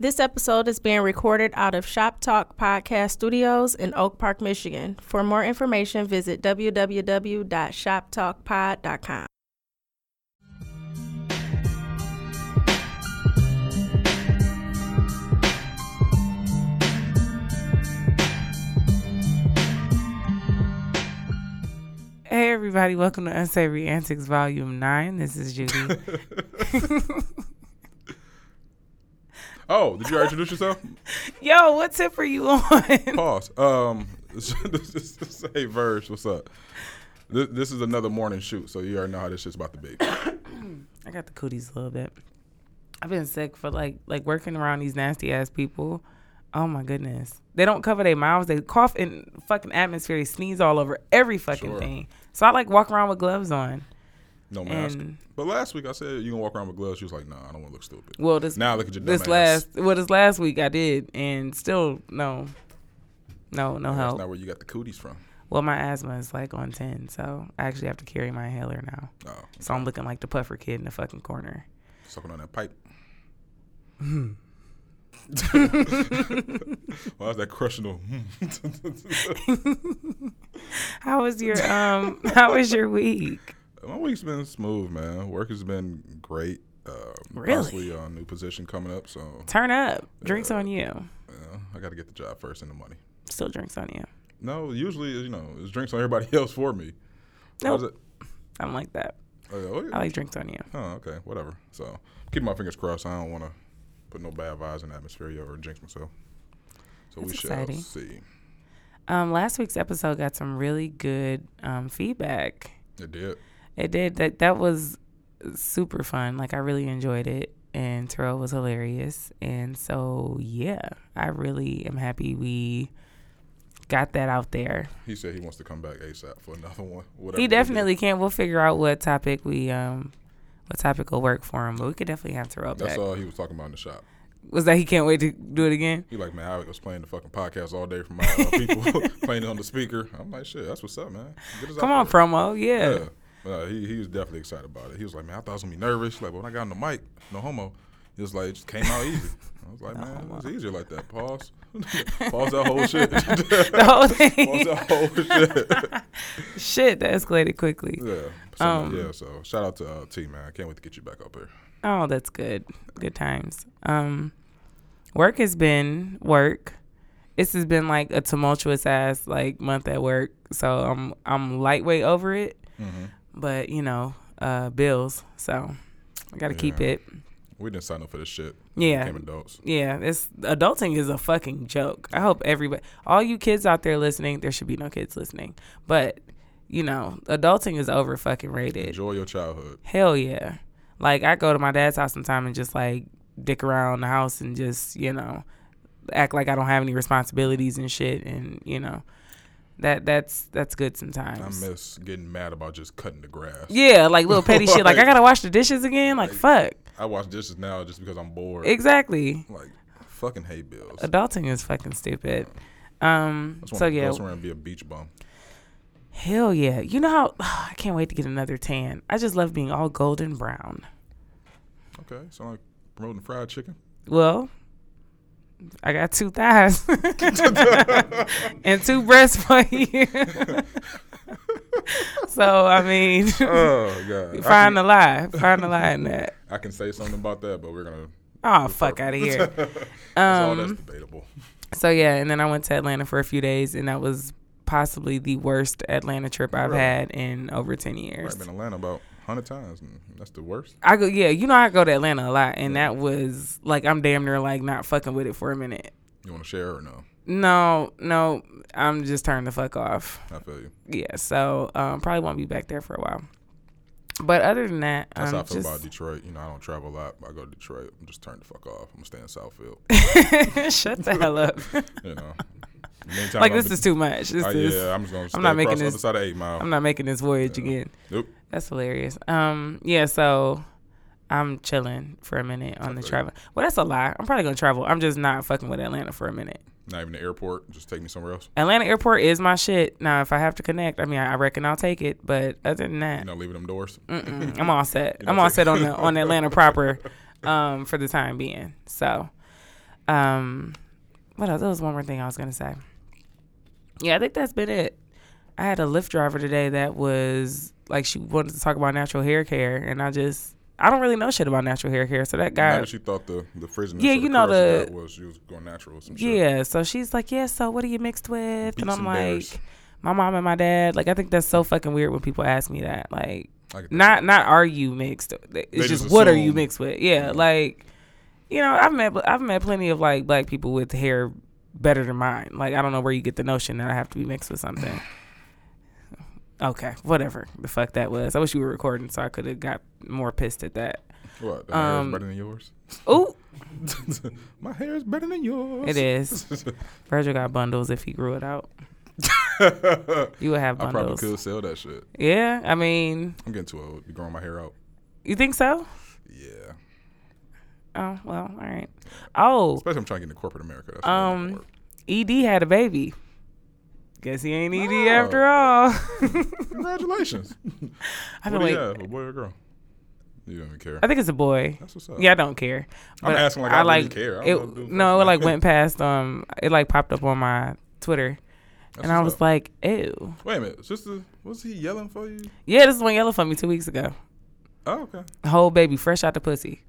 This episode is being recorded out of Shop Talk Podcast Studios in Oak Park, Michigan. For more information, visit www.shoptalkpod.com. Hey everybody, welcome to Unsavory Antics Volume 9. This is Judy. Oh, did you already introduce yourself? Yo, what tip are you on? Pause. Um, say Verge, what's up? This, this is another morning shoot, so you already know how this shit's about to be. I got the cooties a little bit. I've been sick for like like working around these nasty ass people. Oh my goodness. They don't cover their mouths. They cough in fucking atmosphere. They sneeze all over every fucking Sure. thing. So I like walk around with gloves on. No mask. And- but last week I said you gonna walk around with gloves. She was like, Nah, I don't want to look stupid. Well, this Now look at your this dumb last well this last week I did and still no no no That's help. not where you got the cooties from. Well, my asthma is like on ten, so I actually have to carry my inhaler now. Oh, So I'm looking like the puffer kid in the fucking corner. sucking on that pipe. Why is that crushing the? How was your um? how was your week? My week's been smooth, man. Work has been great. Um, Really? Possibly a new position coming up, so Turn up. Drinks Uh, on you. yeah, I got to get the job first and the money. Still drinks on you. No, usually you know it's drinks on everybody else for me. Nope. How's it? I don't like that. Oh, yeah, oh, yeah. I like drinks on you. Oh, okay, whatever. So keep my fingers crossed. I don't want to put no bad vibes in the atmosphere or jinx myself. So we That's shall see. Um, last week's episode got some really good um feedback. It did. It did that. That was super fun. Like I really enjoyed it, and Terrell was hilarious. And so yeah, I really am happy we got that out there. He said he wants to come back ASAP for another one. Whatever. He definitely can. We'll figure out what topic we um what topic will work for him. But we could definitely have Terrell That's back. all he was talking about in the shop. Was that he can't wait to do it again? He like, man, I was playing the fucking podcast all day from my uh, people playing it on the speaker. I'm like, shit, that's what's up, man. Come on, there. promo. Yeah. Yeah. Uh, he he was definitely excited about it. He was like, man, I thought I was gonna be nervous. Like, but when I got on the mic, no homo. He was like, it just came out easy. I was like, No man, homo. was easier like that. Pause. Pause that whole shit. The whole thing. Pause that whole shit. Shit, that escalated quickly. yeah. So, Um, yeah. So shout out to uh, T man. I can't wait to get you back up there. Oh, that's good. Good times. Um, work has been work. This has been like a tumultuous ass like month at work. So I'm I'm lightweight over it, Mm-hmm. But you know, uh, bills. So I got to keep it. We didn't sign up for this shit. Yeah. We became adults. Yeah, it's adulting is a fucking joke. I hope everybody, all you kids out there listening, there should be no kids listening, but you know, adulting is over fucking rated. Enjoy your childhood. Hell yeah. Like I go to my dad's house sometime and just like dick around the house and just, you know, act like I don't have any responsibilities and shit and, you know, that that's that's good sometimes. I miss getting mad about just cutting the grass. yeah, like little petty shit. Like I gotta wash the dishes again. Like fuck. I wash dishes now just because I'm bored. Exactly. like fucking hate bills. Adulting is fucking stupid. Um. I just want So to yeah. go somewhere and be a beach bum. Hell yeah. You know how I can't wait to get another tan. I just love being all golden brown. Okay, so like promoting fried chicken. Well, I got two thighs and two breasts for you. so I mean, Oh god, find can, the lie, find the lie in that. I can say something about that, but we're gonna. Oh fuck out of here. That's all that's Um, debatable. so yeah, and then I went to Atlanta for a few days, and that was possibly the worst Atlanta trip I've had in over ten years. I've been Atlanta about hundred times, that's the worst. I go, yeah, you know I go to Atlanta a lot, and that was like I'm damn near like not fucking with it for a minute. You want to share or no? No, no, I'm just turning the fuck off. I feel you. Yeah, so um, probably won't be back there for a while. But other than that, That's um, how I feel about Detroit. You know, I don't travel a lot. But I go to Detroit. I'm just turning the fuck off. I'm gonna stay in Southfield. shut the hell up. You know, like I'm this is too much. This uh, is yeah, I'm just gonna. Stay not making this- other side of Eight Mile. I'm not making this voyage Yeah. again. Nope. That's hilarious. Um, yeah, so I'm chilling for a minute on the travel. Well, that's a lie. I'm probably gonna travel. I'm just not fucking with Atlanta for a minute. Not even the airport. Just take me somewhere else. Atlanta airport is my shit. Now, if I have to connect, I mean, I reckon I'll take it. But other than that, You know, leaving them doors. I'm all set. I'm all set on the on Atlanta proper um, for the time being. So, Um, what else? There was one more thing I was gonna say. Yeah, I think that's been it. I had a Lyft driver today that was like she wanted to talk about natural hair care, and I just I don't really know shit about natural hair care. So that guy, that she thought the the frizziness Yeah, you know the- was she was going natural with some shit. yeah. So she's like, yeah. So what are you mixed with? Beats and I'm and like, bears. my mom and my dad. Like I think that's so fucking weird when people ask me that. Like I get that. not not are you mixed? It's just just what are you mixed with? Yeah, Yeah. like you know, I've met I've met plenty of like black people with hair better than mine. Like I don't know where you get the notion that I have to be mixed with something. Okay, whatever the fuck that was. I wish you were recording so I could have got more pissed at that. What? Hair Um, is better than yours? Ooh, My hair is better than yours. it is. Virgil got bundles if he grew it out. You would have bundles. I probably could sell that shit. Yeah, I mean, I'm getting too old. Be growing my hair out. you think so? Yeah. Oh well, all right. Oh, Especially I'm trying to get into corporate America. That's Um. Ed had a baby. Guess he ain't Ed Oh. after all. Congratulations. I what do you like have? A boy or a girl? You don't even care. I think it's a boy. That's what's up. Yeah, I don't care. I'm asking like I, really care. I it. don't no, it like went past. Um, it like popped up on my Twitter, That's and I was up. like, "Ew." Wait a minute, sister. Was he yelling for you? Yeah, this is one yellow for me two weeks ago. Oh, okay. Whole baby, fresh out the pussy.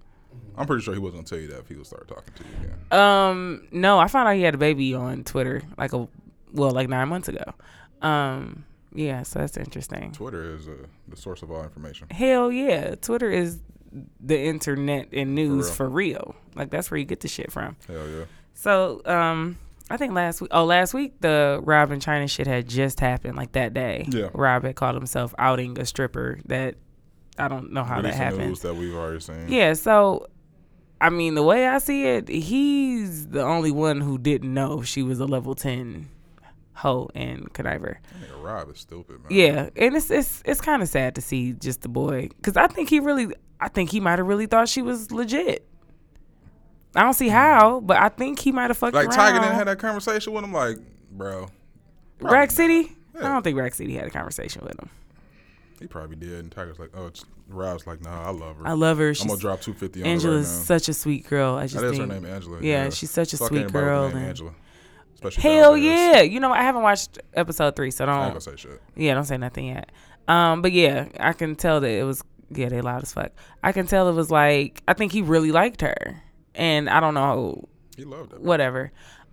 I'm pretty sure he wasn't gonna tell you that if he would start talking to you again. Um, no, I found out he had a baby on Twitter like a well, like nine months ago. Um, yeah, so that's interesting. Twitter is uh, the source of all information. Hell yeah, Twitter is the internet and news real. for real. Like that's where you get the shit from. Hell yeah. So, um, I think last week, oh, last week the Rob and Chyna shit had just happened, like that day. Yeah. Rob had called himself outing a stripper that I don't know how that happened. news that we've already seen. Yeah, so I mean, the way I see it, he's the only one who didn't know she was a level ten hoe and conniver. Nigga Rob is stupid, man. Yeah, and it's it's it's kind of sad to see just the boy because I think he really, I think he might have really thought she was legit. I don't see how, but I think he might have fucked Like around. Tyga didn't have that conversation with him. Like, bro, Rack. City. I don't think Rack City had a conversation with him. he probably did. And Tyga's like, oh, it's, Rob's like, nah, I love her. I love her. I'm She's, gonna drop 250 on her right Angela's now. such a sweet girl. I just That is think, her name, Angela. Yeah, she's such a sweet anybody with the girl. name and- Angela. Especially Hell yeah! You know, I haven't watched episode three, so I ain't don't. gonna say shit. Yeah, don't say nothing yet. Um, but yeah, I can tell that it was. Yeah, they loud as fuck. I can tell it was like I think he really liked her, and I don't know, He loved it. whatever.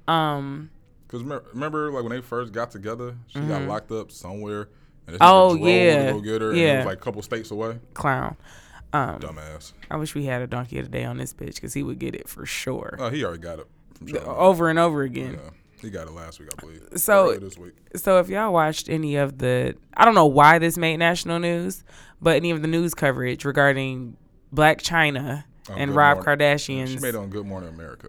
Um, Cause remember, remember, like when they first got together, she got locked up somewhere. And Mm-hmm. Oh, yeah. go get her. And it Yeah. was like a couple states away. clown. Um, Dumbass. I wish we had a donkey of the day on this bitch because he would get it for sure, Oh, he already got it. From over and over again. Yeah, he got it last week, I believe. So- this week. So if y'all watched any of the, I don't know why this made national news, but any of the news coverage regarding Blac Chyna On and Good Rob Morning- Kardashian's, She made it on Good Morning America.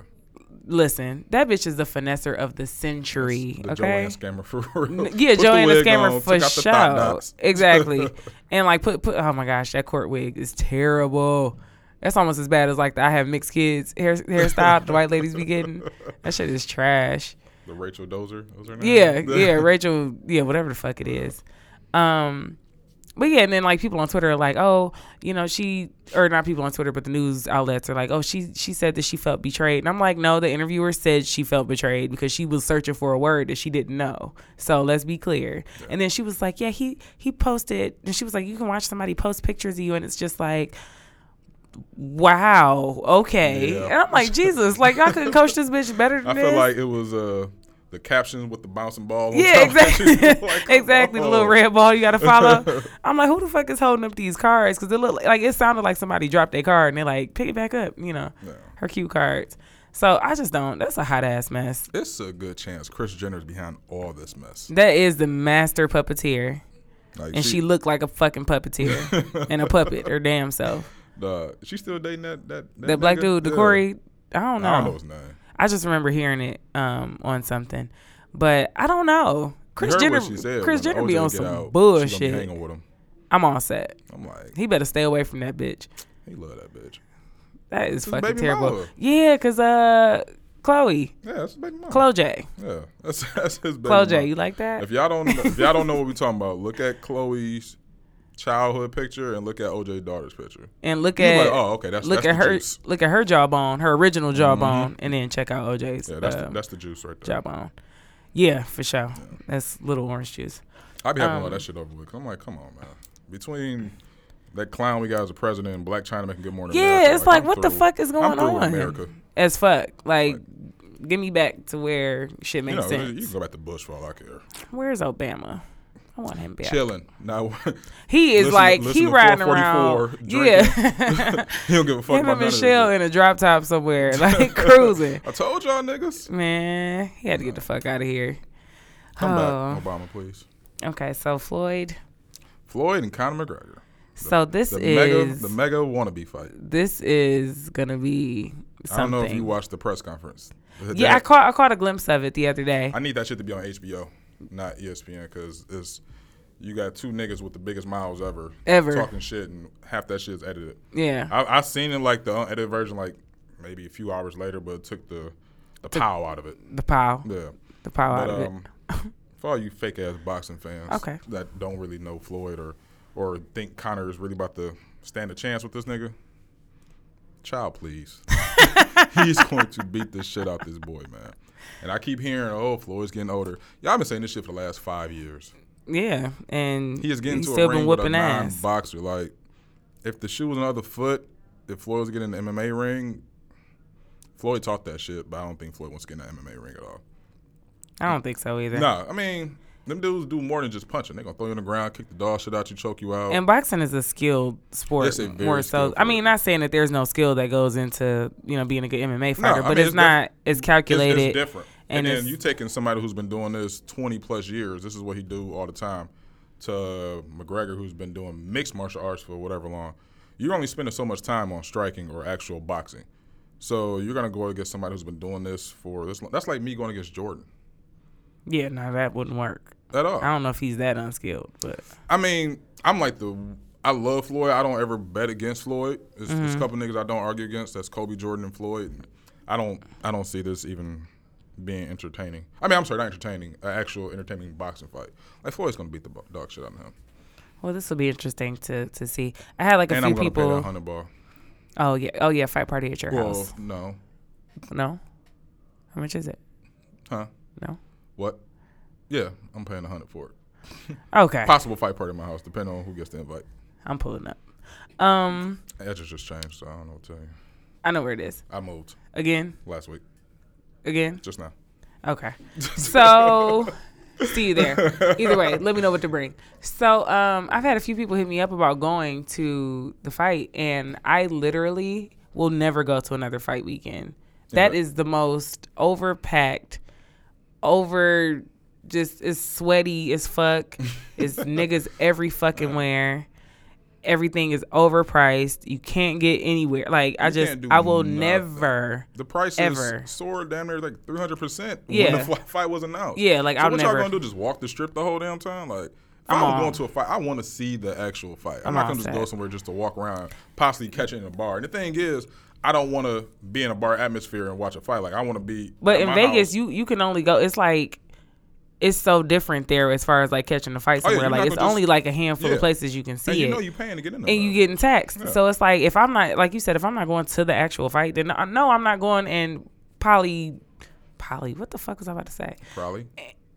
listen, that bitch is the finesser of the century. The okay. Joanne scammer for real. Yeah, Put Joanna scammer on, for took out the thought sure. Exactly. and like put put oh my gosh, that court wig is terrible. That's almost as bad as like the I have mixed kids hair hairstyle the white ladies be getting. That shit is trash. The Rachel Dozer was her name. Yeah, yeah, Rachel, yeah, whatever the fuck it is. Um but yeah, and then like people on Twitter are like, oh, you know, she or not people on Twitter, but the news outlets are like, oh, she she said that she felt betrayed, and I'm like, no, the interviewer said she felt betrayed because she was searching for a word that she didn't know. So let's be clear. And then she was like, yeah, he he posted, and she was like, you can watch somebody post pictures of you, and it's just like. Wow. Okay. Yeah. And I'm like, Jesus, like I could coach this bitch better than I this. feel like it was uh the captions with the bouncing ball. on Yeah, top of it. exactly. Like, exactly. The little red ball you got to follow. I'm like, who the fuck is holding up these cards? Because it looked like it sounded like somebody dropped their card and they're like, pick it back up. You know, Yeah. her cue cards. So I just don't. That's a hot ass mess. It's a good chance Kris Jenner's behind all this mess. That is the master puppeteer, Like and she, looked like a fucking puppeteer and a puppet her damn self. the she still dating that that that, That black nigga? dude, the Yeah. Corey. I don't know. I don't know his name. I just remember hearing it um, on something, but I don't know. Kris Jenner, what she said. Kris Jenner be on some out, bullshit. hanging with him. I'm all set. I'm like, He better stay away from that bitch. he love that bitch. That is fucking terrible. mama. Yeah, cause uh, Khloe, Yeah, that's his baby mama. Khloe J, Yeah, that's that's his baby Khloe J, you like that? If y'all don't if y'all don't know what we're talking about, look at Khloe's childhood picture and look at OJ daughter's picture. and look You at like, oh, okay, that's look that's at her juice. look at her jawbone, her original jawbone, and then check out OJ's Yeah, that's uh, the, that's the juice right there. jawbone. Yeah, for sure. That's little orange juice. I be having all Um, that shit over with. I'm like, come on, man. Between that clown we got as a president and Blac Chyna making good morning. Yeah, America, it's like, I'm what the fuck is going through on? America. As fuck. Like, give me back to where shit You makes know, sense. you can go back to Bush for all I care. Where's Obama? I want him back. Chilling. Now He is Listen- like listen he riding around. Yeah, he don't give a fuck him about and Michelle in a drop top somewhere, like cruising. I told y'all niggas. Man, he had to get the fuck out of here. Come Oh. back, Obama, please. Okay, so Floyd. Floyd and Conor McGregor. So this The is mega, the mega wannabe fight. this is gonna be I don't know if you watched the press conference. yeah, I caught I caught a glimpse of it the other day. I need that shit to be on HBO, not ESPN, because it's you got two niggas with the biggest mouths ever, Ever. talking shit, and half that shit is edited. yeah, I, I seen it like the unedited version, like maybe a few hours later, but it took the the pow out of it. the pow, Yeah, the pow out but of it. um, for all you fake ass boxing fans, Okay. that don't really know Floyd or or think Conor is really about to stand a chance with this nigga. Child, please. He's going to beat the shit out this boy, man. And I keep hearing, oh, Floyd's getting older. Y'all been saying this shit for the last five years. Yeah, and He is getting to a ring with a non-boxer. Like, if the shoe was another foot, if Floyd was getting an MMA ring, Floyd taught that shit, but I don't think Floyd wants to get in an MMA ring at all. I don't think so either. Nah, I mean, them dudes do more than just punching. They gonna throw you on the ground, kick the dog shit out you, choke you out. And boxing is a skilled sport It's a very more so. I mean, not saying that there's no skill that goes into you know being a good MMA fighter, I but mean, it's, it's not. It's It's- calculated. It's, different. And, and then it's- you taking somebody who's been doing this 20 plus years. This is what he do all the time. To McGregor, who's been doing mixed martial arts for whatever long. You're only spending so much time on striking or actual boxing. So you're gonna go against somebody who's been doing this for this long. That's like me going against Jordan. Yeah, no, that wouldn't work. At all. I don't know if he's that unskilled, but I mean, I'm like the. I love Floyd. I don't ever bet against Floyd. There's, there's Mm-hmm. a couple niggas I don't argue against. That's Kobe, Jordan, and Floyd. I don't. I don't see this even being entertaining. I mean, I'm sorry, not entertaining. An actual entertaining boxing fight. Like Floyd's gonna beat the dog shit out of him. well, this will be interesting to to see. I had like a and few I'm gonna pay people. that hundred ball. Oh yeah, oh yeah, fight party at your Well, house. no, No, how much is it? huh? No. What? Yeah, I'm paying a hundred for it. Okay, Possible fight party in my house, depending on who gets the invite. I'm pulling up. Um, Edges just changed, so I don't know what to tell you. I know where it is. I moved Again, last week, again. just now. Okay. So see you there. Either way, let me know what to bring. So um I've had a few people hit me up about going to the fight and I literally will never go to another fight weekend. That Yeah. is the most overpacked, over just it's sweaty as fuck. it's niggas every fucking where. Everything is overpriced. You can't get anywhere. Like I You just I will nothing. never The price Ever. is soared damn near like three hundred percent when Yeah. the fight was announced. Yeah, like, so I'll what never- y'all gonna do? Just walk the strip the whole damn time? Like, if I'm I'm going to a fight, I want to see the actual fight. I'm, I'm not gonna just go somewhere just to walk around, possibly catch it in a bar. And the thing is, I don't want to be in a bar atmosphere and watch a fight. Like, I want to be. But in Vegas, house. you you can only go. It's like it's so different there as far as like catching a fight Oh, yeah, somewhere. like it's gonna only like a handful Yeah. of places you can see and you it, know you paying to get in there. and you getting taxed. Yeah. So it's like if I'm not like you said, if I'm not going to the actual fight, then I no, I'm not going and poly, poly. What the fuck was I about to say? probably.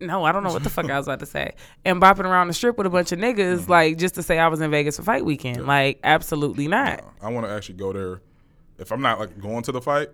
No, I don't know what the fuck I was about to say. And bopping around the strip with a bunch of niggas, Mm-hmm. like just to say I was in Vegas for fight weekend. Like absolutely not. I want to actually go there. If I'm not like going to the fight,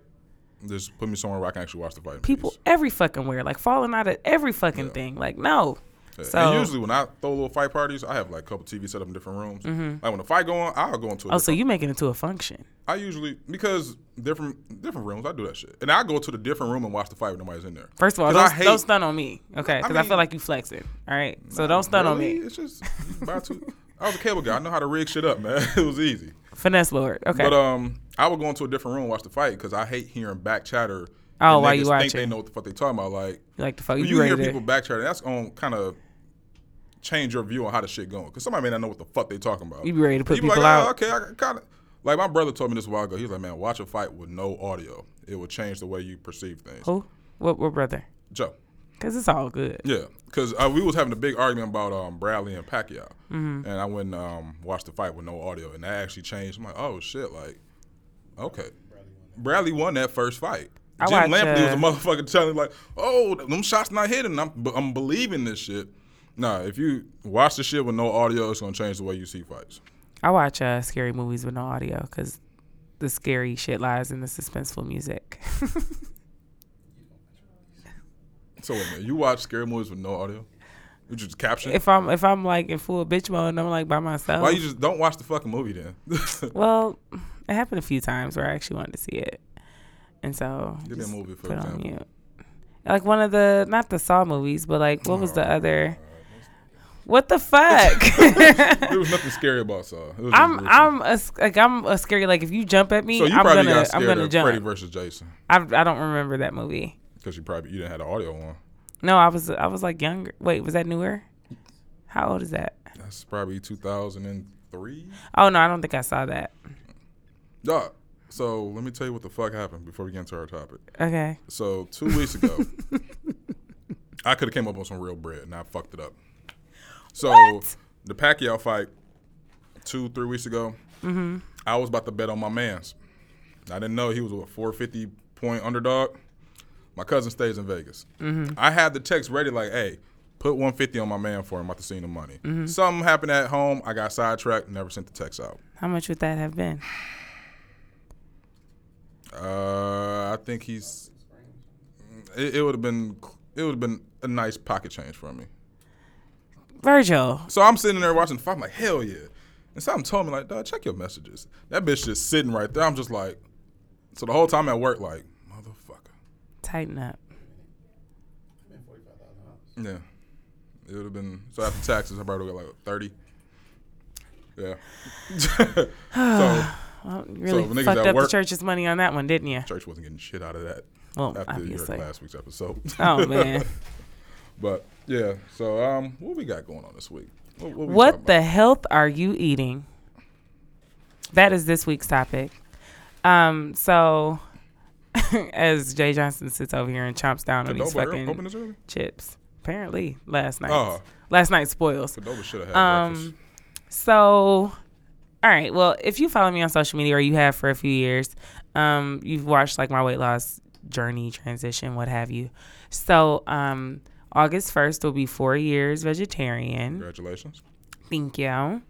just put me somewhere where I can actually watch the fight. People peace. every fucking where, like falling out of every fucking thing. Like no. Yeah. So and usually when I throw little fight parties, I have like a couple TV set up in different rooms. Mm-hmm. Like when the fight go on, I'll go into. A oh, so you making it to a function? I usually because different different rooms. I do that shit, and I go to the different room and watch the fight when nobody's in there. First of all, don't, hate- don't stun on me, okay? Because I, mean- feel like you flexing. All right, so don't stun on me. It's just about to. I was a cable guy. I know how to rig shit up, man. it was easy. Finesse Lord, okay. But um, I would go into a different room and watch the fight because I hate hearing back chatter. Oh, niggas you think they know what the fuck they talking about. Like you like the fuck? You, you hear people back chatter, that's gonna kind of change your view on how the shit going. Because somebody may not know what the fuck they talking about. You be ready to put people like, oh, out. okay, I kind of like my brother told me this a while ago. He was like, man, watch a fight with no audio. It will change the way you perceive things. Who? What? What brother? Joe. Cause it's all good. Yeah, because uh, we was having a big argument about um, Bradley and Pacquiao, and I went and um, watched the fight with no audio, and that actually changed. I'm like, oh shit, like, okay, Bradley won that first fight. I Jim Lampley was a uh, motherfucker telling me like, oh, them shots not hitting. I'm, but I'm believing this shit. Nah, if you watch the shit with no audio, it's gonna change the way you see fights. I watch uh, scary movies with no audio because the scary shit lies in the suspenseful music. So wait a minute, you watch scary movies with no audio? You just caption? if I'm if I'm like in full bitch mode and I'm like by myself. Why you just don't watch the fucking movie then? well, it happened a few times where I actually wanted to see it, and so Give me a movie for put on example. mute. Like one of the not the Saw movies, but like what was the other? What the fuck? there was nothing scary about Saw. It was I'm. I'm a, like I'm a scary like if you jump at me, So you I'm probably gonna got I'm gonna of jump. Freddy versus Jason I I don't remember that movie. Because you probably you didn't have the audio on. No, I was I was like younger. Wait, was that newer? How old is that? That's probably 2003. Oh no, I don't think I saw that. Dog. So let me tell you what the fuck happened before we get into our topic. Okay. So two weeks ago, I could have came up on some real bread and I fucked it up. So the Pacquiao fight two three weeks ago, Mm-hmm. I was about to bet on my man's. I didn't know he was a 450 point underdog. My cousin stays in Vegas. Mm-hmm. I had the text ready like, hey, put 150 on my man for him. I'm about to see the money. Mm-hmm. Something happened at home. I got sidetracked. Never sent the text out. How much would that have been? Uh, I think he's. It, it would have been. It would have been a nice pocket change for me. Virgil. So I'm sitting there watching the fight. I'm like, hell yeah. And something told me like, dog, check your messages. That bitch just sitting right there. I'm just like, so the whole time at work, like. Tighten up. Yeah. It would have been so after taxes, I probably have got like thirty. Yeah. so Well, really niggas fucked up work- the church's money on that one, didn't you? church wasn't getting shit out of that Well, after obviously. last week's episode. Oh man. but yeah. So um, what we got going on this week? What, what, we what the health are you eating? That is this week's topic. Um, so as Jay Johnson sits over here and chomps down on these fucking open this early? chips. Apparently, last night. Oh, Last night spoils. Qdoba should have had breakfast. Um, so, all right. Well, if you follow me on social media or you have for a few years, um, you've watched like my weight loss journey, transition, what have you. So, um, August 1st will be four years vegetarian. Congratulations. Thank you. Um,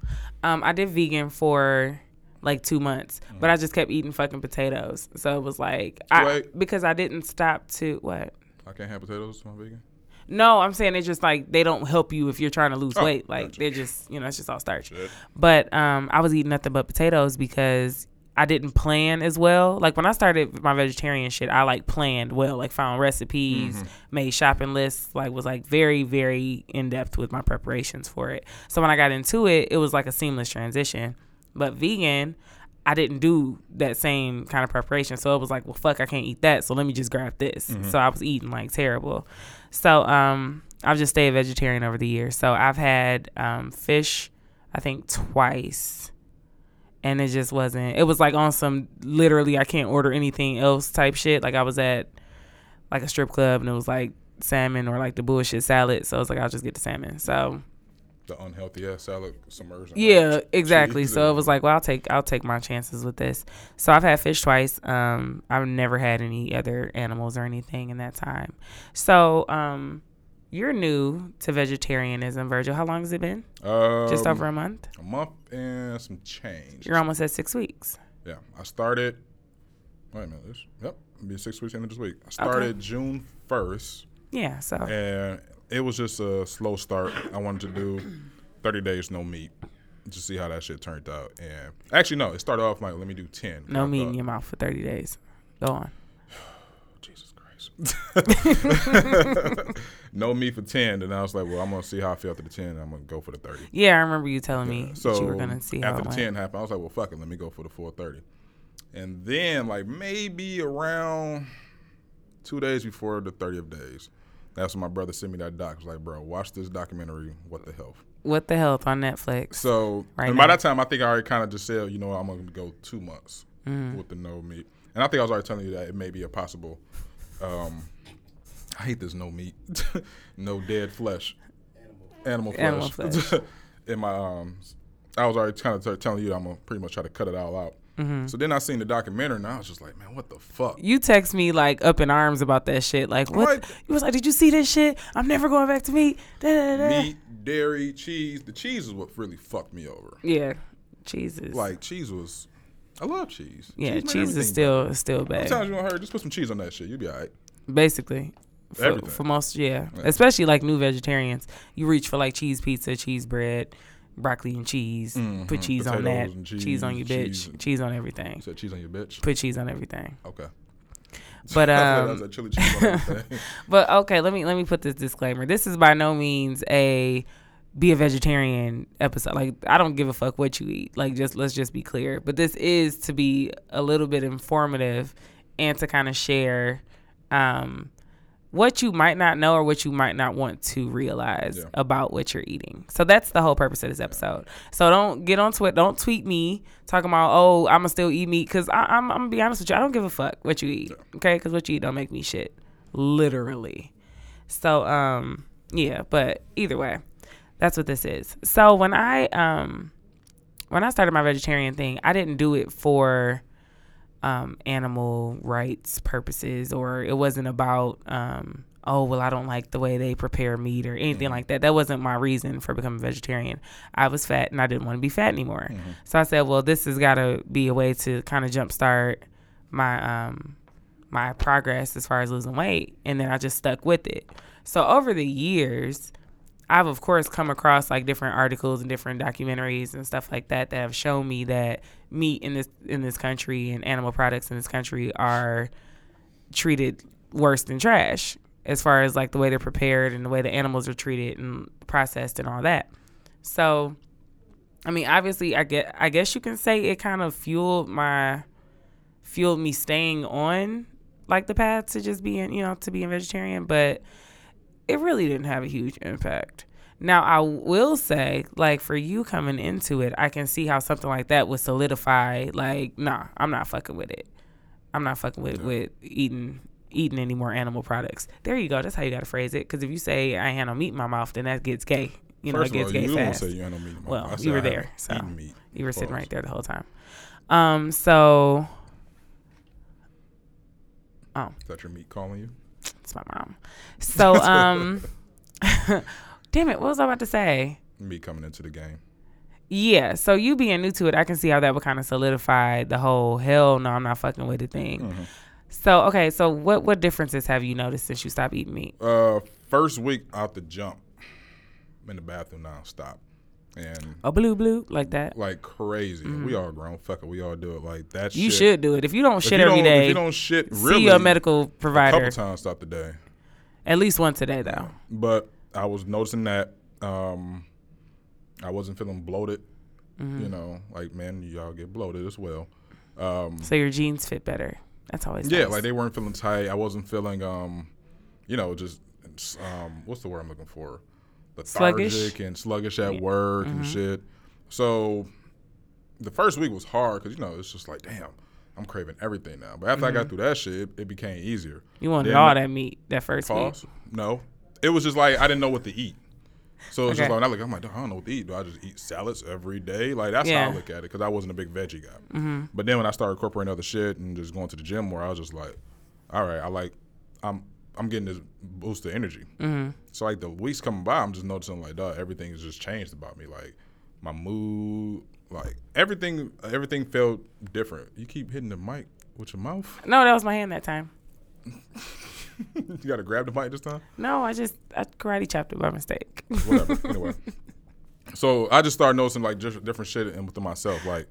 I did vegan for like two months, but I just kept eating fucking potatoes. So it was like, I, because I didn't stop to what? I can't have potatoes. I'm vegan. No, I'm saying it's just like they don't help you if you're trying to lose Oh, weight. Like gotcha. they're just, you know, it's just all starch. Shit. But um, I was eating nothing but potatoes because I didn't plan as well. Like when I started my vegetarian shit, I like planned well, like found recipes, made shopping lists, like was like very, very in depth with my preparations for it. So when I got into it, it was like a seamless transition. But vegan, I didn't do that same kind of preparation. So it was like, well, fuck, I can't eat that. So let me just grab this. So I was eating like terrible. So um, I've just stayed vegetarian over the years. So I've had um, fish, I think twice, and it just wasn't. It was like on some literally I can't order anything else type shit. Like I was at like a strip club and it was like salmon or like the bullshit salad. So I was like, I'll just get the salmon. So The unhealthy ass salad in yeah, exactly. cheese So it was like, well, I'll take I'll take my chances with this. So I've had fish twice. Um, I've never had any other animals or anything in that time. So um, you're new to vegetarianism, Virgil. How long has it been? Just Um, over a month. a month and some change. You're almost at six weeks. Yeah, I started. Wait a minute. This, yep, be six weeks into this week. I started June first, Yeah. So and it was just a slow start. I wanted to do thirty days no meat, to see how that shit turned out. And actually, no, it started off like let me do ten. no I meat in your mouth for 30 days. Go on. Jesus Christ. no meat for ten. Then I was like, well, I'm gonna see how I feel after the ten. and I'm gonna go for the thirty. Yeah, I remember you telling me So that you were gonna see how after the went. ten happened, I was like, well, fuck it, let me go for the four thirty. And then like maybe around two days before the thirtieth days, that's when my brother sent me that doc. He was like, bro, watch this documentary. What the hell? What the health on Netflix? So Right and by now. that time, I think I already kind of just said, you know, what, I'm gonna go two months Mm-hmm. with the no meat. And I think I was already telling you that it may be a possible um, I hate this no meat, no dead flesh, animal flesh. Animal flesh. In my um, I was already kind of telling you that I'm gonna pretty much try to cut it all out. Mm-hmm. So then I seen the documentary and I was just like, man, what the fuck? You text me like up in arms about that shit. Like what? You was like, did you see this shit? I'm never going back to meat. Da, da, da. Meat, dairy, cheese. The cheese is what really fucked me over. Yeah, cheese is Like cheese was, I love cheese. yeah, made cheese is still still bad. Sometimes you want her just put some cheese on that shit. You'll be alright. Basically. For, for most, yeah. Yeah. especially like new vegetarians, you reach for like cheese pizza, cheese bread, broccoli and cheese. Mhm. Put cheese on that. Potatoes and Cheese, on your bitch. cheese. Cheese on everything. Cheese on your bitch. Put cheese on everything. Okay. But um, said chili cheese on everything. But okay, let me let me put this disclaimer. This is by no means a be a vegetarian episode. Like I don't give a fuck what you eat. Like just let's just be clear. But this is to be a little bit informative and to kind of share um what you might not know or what you might not want to realize Yeah. about what you're eating. So that's the whole purpose of this episode. So don't get on Twitter. Don't tweet me talking about oh I'm gonna still eat meat because I'm I'm gonna be honest with you. I don't give a fuck what you eat. Okay, because what you eat don't make me shit. Literally. So um yeah, but either way, that's what this is. So when I um when I started my vegetarian thing, I didn't do it for um animal rights purposes or it wasn't about um oh well I don't like the way they prepare meat or anything like that. That wasn't my reason for becoming vegetarian. I was fat and I didn't want to be fat anymore. So I said, well this has got to be a way to kind of jumpstart my um my progress as far as losing weight and then I just stuck with it. So over the years, I've of course come across like different articles and different documentaries and stuff like that that have shown me that meat in this in this country and animal products in this country are treated worse than trash as far as like the way they're prepared and the way the animals are treated and processed and all that. So I mean, obviously I get I guess you can say it kind of fueled my fueled me staying on like the path to just being, you know, to being vegetarian, but it really didn't have a huge impact. Now, I will say, like, for you coming into it, I can see how something like that would solidify, like, nah, I'm not fucking with it. I'm not fucking with, with eating eating any more animal products. There you go. That's how you got to phrase it. Because if you say, I ain't no meat in my mouth, then that gets gay. You know, First it of gets all, gay you don't fast. say you ain't no meat. in my Well, mouth. You were there, so meat. You were sitting right there the whole time. Um, so, oh, Is that your meat calling you? it's my mom. So, um, damn it, what was I about to say? Me coming into the game. Yeah, so you being new to it, I can see how that would kind of solidify the whole hell no, I'm not fucking with the thing. Mm-hmm. So, okay, so what what differences have you noticed since you stopped eating meat? Uh, first week out the jump, I'm in the bathroom now. Stop, and a blue blue like that. like crazy. We all grown. Fuck it. We all do it. Like that. Mm-hmm. You shit. should do it. If you don't If shit you every don't- If you don't shit, see really, your medical a provider couple times throughout the day. at least once a day, though. But I was noticing that um, I wasn't feeling bloated. Mm-hmm. You know, like man, y'all get bloated as well. Um, So your jeans fit better. That's always yeah, nice. like they weren't feeling tight. I wasn't feeling, um, you know, just um, what's the word I'm looking for? Sluggish? Lethargic and sluggish at work Mm-hmm. and shit. So the first week was hard because you know it's just like, damn, I'm craving everything now. But after I Mm-hmm. got through that shit, it, it became easier. you wanted Then- all that meat that first week. No, it was just like I didn't know what to eat. So it's Okay. just like, I look, I'm like, I don't know what to eat. Do I just eat salads every day? Like that's how I look at it because I wasn't a big veggie guy. Mm-hmm. But then when I started incorporating other shit and just going to the gym more, I was just like, all right, I like, I'm I'm getting this boost of energy. Mm-hmm. So like the weeks coming by, I'm just noticing like, dog, everything has just changed about me. Like my mood, like everything, everything felt different. You keep hitting the mic with your mouth. No, that was my hand that time. you got to grab the mic this time. No, I just I karate chopped it by mistake. whatever. anyway, so I just started noticing like just different shit in within myself, like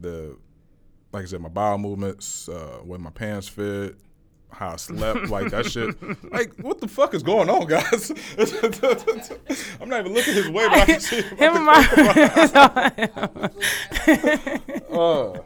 the, like I said, my bowel movements, uh, way my pants fit, how I slept, like that shit. Like, what the fuck is going on, guys? I'm not even looking his way, but I can see Him and my Uh,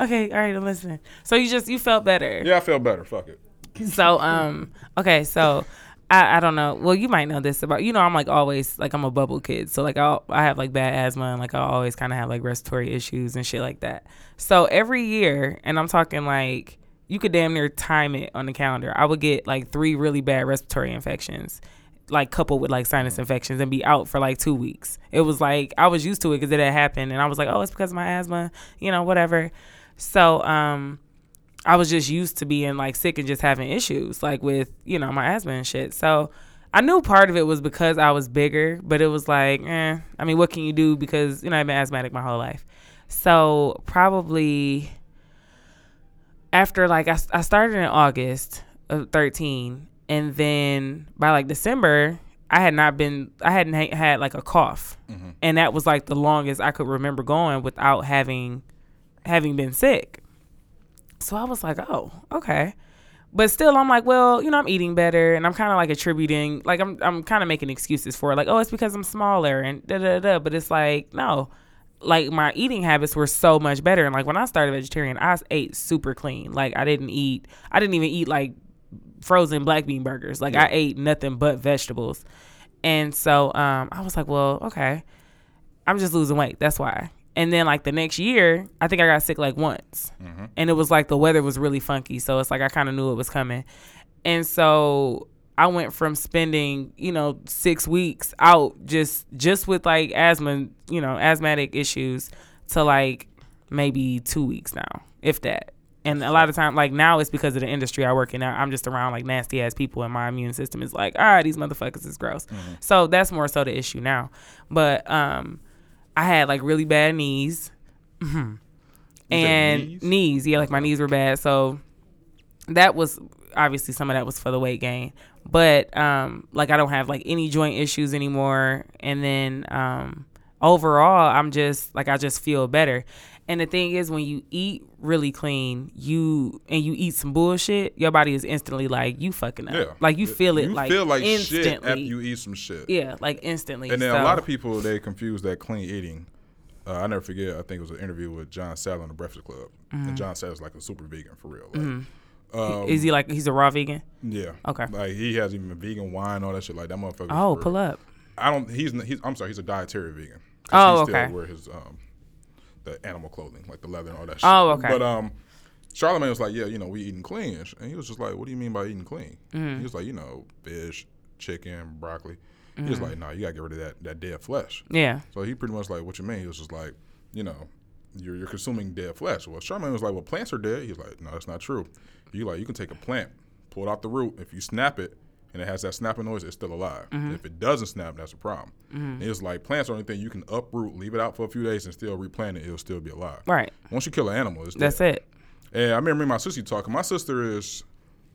Okay, all right, I'm listening. So you just you felt better. yeah, I feel better. Fuck it. So um okay, so I, I don't know. Well, you might know this about you know I'm like always like I'm a bubble kid. So like I I have like bad asthma and like I always kind of have like respiratory issues and shit like that. So every year, and I'm talking like you could damn near time it on the calendar. I would get like three really bad respiratory infections, like coupled with like sinus infections, and be out for like two weeks. It was like I was used to it because it had happened, and I was like, oh, it's because of my asthma, you know, whatever. So um, I was just used to being like sick and just having issues like with you know my asthma and shit. So I knew part of it was because I was bigger, but it was like, eh. I mean, what can you do? Because you know I've been asthmatic my whole life. So probably after like I, I started in August of 13 and then by like December I had not been I hadn't ha- had like a cough. And that was like the longest I could remember going without having having been sick. So I was like, "Oh, okay." But still I'm like, "Well, you know, I'm eating better and I'm kind of like attributing like I'm I'm kind of making excuses for it. Like, "Oh, it's because I'm smaller and da da da." But it's like, "No like my eating habits were so much better. And like when I started vegetarian, I ate super clean. Like I didn't eat, I didn't even eat like frozen black bean burgers. Like I ate nothing but vegetables. And so um, I was like, well, okay, I'm just losing weight. That's why. And then like the next year, I think I got sick like once, mm-hmm. and it was like the weather was really funky. So it's like I kind of knew it was coming, and so I went from spending, you know, six weeks out just just with like asthma, you know, asthmatic issues to like maybe two weeks now, if that. And a lot of time, like now, it's because of the industry I work in. Now I'm just around like nasty ass people, and my immune system is like, all right, these motherfuckers is gross. Mm-hmm. So that's more so the issue now. But um, I had like really bad knees, and knees? knees, yeah, like my knees were bad. So that was obviously some of that was for the weight gain. But um like i don't have like any joint issues anymore. And then um overall i'm just like i just feel better and the thing is when you eat really clean you and you eat some bullshit your body is instantly like you fucking up Yeah. like you feel it You like feel like instantly shit after you eat some shit. yeah like instantly And then So- a lot of people they confuse that clean eating. Uh, I never forget. I think it was an interview with John Sadler on the Breakfast Club, Mm-hmm. and John Sadler's like a super vegan for real. Like, um, is he like he's a raw vegan yeah. Okay. Like he has even vegan wine, all that shit. Like that motherfucker. oh pull up I don't. He's. he's. I'm sorry. He's a dietary vegan. Oh, okay. Wear his um, the animal clothing, like the leather and all that shit. Oh, okay. But um, Charlamagne was like, yeah, you know, we eating clean, and he was just like, what do you mean by eating clean? Mm-hmm. He was like, you know, fish, chicken, broccoli. He Mm-hmm. was like, nah, you gotta get rid of that that dead flesh. yeah So he pretty much like, what you mean? He was just like, you know, you're you're consuming dead flesh. Well, Charlamagne was like, well, plants are dead. He's like, no, that's not true. You like, you can take a plant, pull it out the root. If you snap it, and it has that snapping noise, it's still alive. If it doesn't snap, that's a problem. And It's like plants are anything you can uproot, leave it out for a few days, and still replant it. It'll still be alive. right Once you kill an animal, it's dead. that's it And I remember my sister talking. My sister is,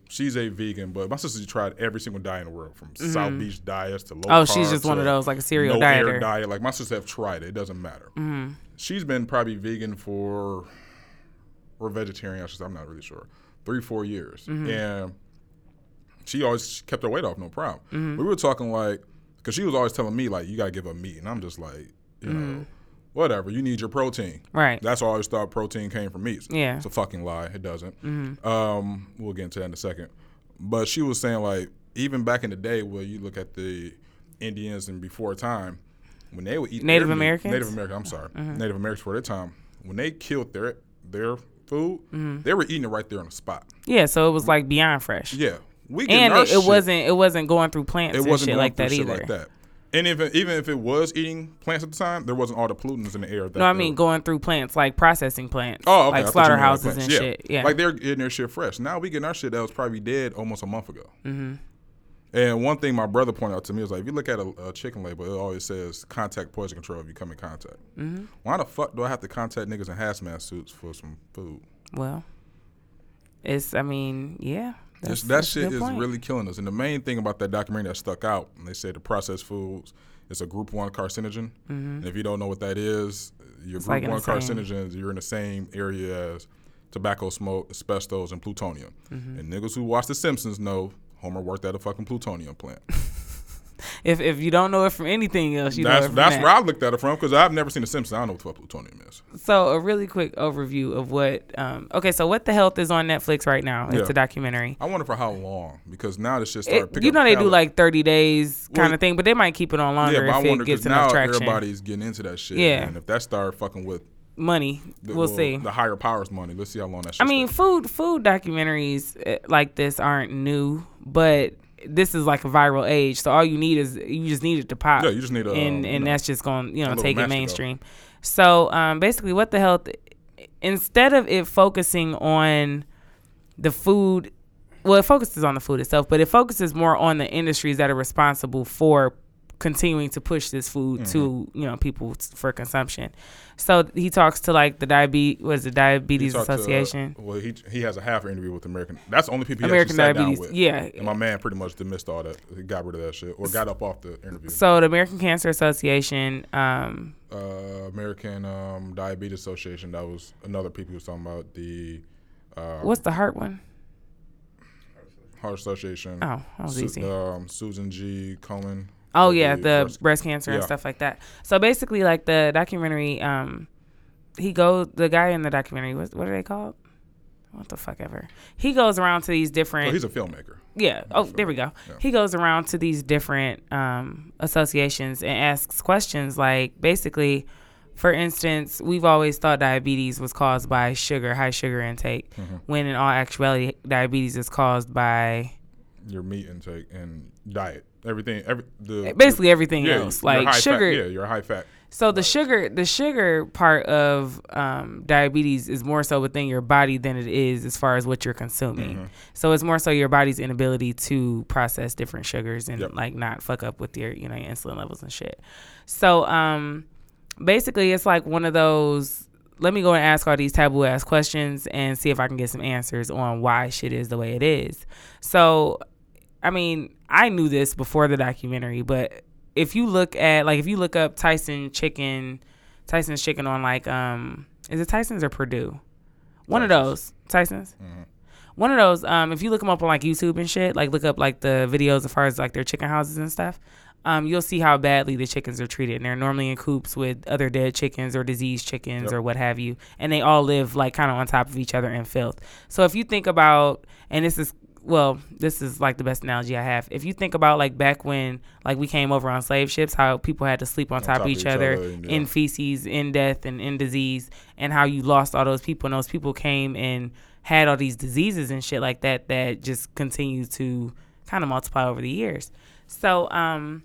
she's a vegan, but my sister tried every single diet in the world, from South Beach diets to low Oh, she's just one of those, like a serial no air dieter. diet. Like my sister have tried it. It doesn't matter. Mm-hmm. She's been probably vegan for, or vegetarian. I am not really sure. Three, four years, Mm-hmm. and she always kept her weight off, no problem. Mm-hmm. We were talking like, because she was always telling me like, you gotta give up meat, and I'm just like, you Mm-hmm. know, whatever. You need your protein. Right. That's why I always thought protein came from meat. Yeah. Mm-hmm. It's a fucking lie. It doesn't. Um, we'll get into that in a second. But she was saying like, even back in the day, where you look at the Indians and before time, when they would eat Native their meat- Americans? Native Americans. I'm sorry, Mm-hmm. Native Americans for their time, when they killed their their food, Mm-hmm. they were eating it right there on the spot. yeah so it was like beyond fresh Yeah, we and it, it wasn't it wasn't going through plants it and wasn't shit like that shit either. like that. And even even if it was eating plants at the time, there wasn't all the pollutants in the air. That No, I mean going through plants like processing plants. Oh, okay. Like thought you meant slaughterhouses and shit. Yeah, Like they're getting their shit fresh. Now we getting our shit that was probably dead almost a month ago. Mm-hmm. And one thing my brother pointed out to me was like, if you look at a, a chicken label, it always says contact poison control if you come in contact. Mm-hmm. Why the fuck do I have to contact niggas in hazmat suits for some food? well, it's. I mean, yeah. That's- that that's shit is point. really killing us. And the main thing about that documentary that stuck out, and they say the processed foods is a group one carcinogen. And if you don't know what that is, your group Mm-hmm. like one same- carcinogens, you're in the same area as tobacco smoke, asbestos, and plutonium. Mm-hmm. And niggas who watch The Simpsons know Homer worked at a fucking plutonium plant. If if you don't know it from anything else, you know that's it from that's that. where I looked at it from because I've never seen The Simpsons. I don't know what plutonium is. So a really quick overview of what. Um, okay, so what the health is on Netflix right now? It's Yeah. a documentary. I wonder for how long because now this shit It- started picking you know they do like thirty days kind Well, of thing, but they might keep it on yeah, longer but I if wonder it gets because now everybody's getting into that shit. Yeah. and if that start fucking with money. The, we'll, well, see. The higher powers money. Let's see how long that. I mean, stays. food food documentaries eh, like this aren't new, but this is like a viral age. So all you need is you just need it to pop. Yeah, you just need a, and um, and know, that's just going you know take it mainstream. So um, basically, what the health instead of it focusing on the food, well, it focuses on the food itself, but it focuses more on the industries that are responsible for continuing to push this food Mm-hmm. to you know people for consumption. So he talks to like the diabetes, what is it, He Diabetes talked to, uh, Association. well, he he has a half interview with American. That's the only people he American Diabetes, down with. yeah. And my man pretty much dismissed all that. He got rid of that shit or got up off the interview. So the American Cancer Association, um, uh, American um, Diabetes Association. That was another people was talking about the uh, what's the heart one? Heart Association. Oh, that was easy. um, Susan G. Komen. Oh yeah, the breast- breast, cancer and stuff like that. So basically, like the documentary, um, he goes. The guy in the documentary, what what are they called? What the fuck ever. He goes around to these different. Oh, he's a filmmaker. yeah. Oh, there we go. Yeah. He goes around to these different um, associations and asks questions like, basically, for instance, we've always thought diabetes was caused by sugar, high sugar intake, Mm-hmm. when in all actuality, diabetes is caused by Your meat intake and diet, everything, every the basically everything yeah, else, like sugar. Fat, yeah, you're high fat. So the sugar, the sugar part of um, diabetes is more so within your body than it is as far as what you're consuming. Mm-hmm. So it's more so your body's inability to process different sugars and Yep. like not fuck up with your you know your insulin levels and shit. So um, basically, it's like one of those. Let me go and ask all these taboo ass questions and see if I can get some answers on why shit is the way it is. So, I mean, I knew this before the documentary, but if you look at like if you look up Tyson chicken, Tyson's chicken on like um is it Tyson's or Perdue? One of those Tyson's. One of those. Um, if you look them up on like YouTube and shit, like look up like the videos as far as like their chicken houses and stuff. Um, you'll see how badly the chickens are treated. And they're normally in coops with other dead chickens or diseased chickens Yep. or what have you, and they all live like kind of on top of each other in filth. So if you think about, and this is well, this is like the best analogy I have. If you think about like back when like we came over on slave ships, how people had to sleep on, top, of each, other, and, in yeah. feces, in death, and in disease, and how you lost all those people, and those people came and had all these diseases and shit like that that just continue to kind of multiply over the years. So, um,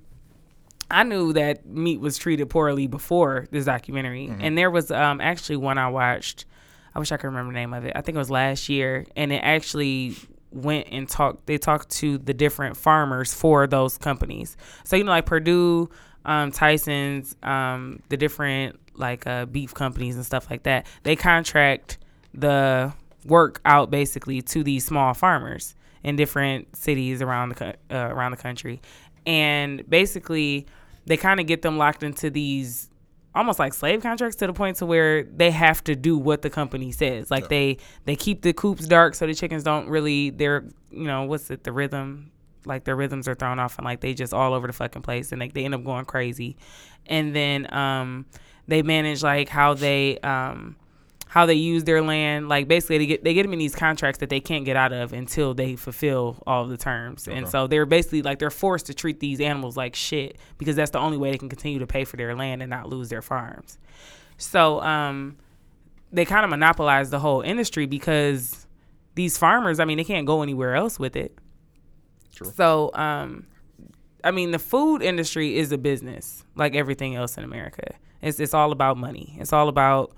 I knew that meat was treated poorly before this documentary, Mm-hmm. and there was um, actually one I watched. I wish I could remember the name of it. I think it was last year, and it actually went and talked. They talked to the different farmers for those companies. So you know, like Perdue, um, Tyson's, um, the different like uh, beef companies and stuff like that. They contract the work out basically to these small farmers in different cities around the uh, around the country, and basically they kind of get them locked into these almost like slave contracts to the point to where they have to do what the company says. Like Yeah. they they keep the coops dark so the chickens don't really they're you know what's it the rhythm like their rhythms are thrown off and like they just all over the fucking place and like they end up going crazy. And then um they manage like how they um how they use their land like basically they get they get them in these contracts that they can't get out of until they fulfill all the terms and so they're basically like they're forced to treat these animals like shit because that's the only way they can continue to pay for their land and not lose their farms so um they kind of monopolize the whole industry because these farmers i mean they can't go anywhere else with it True. so um I mean, the food industry is a business like everything else in America. It's it's all about money. It's all about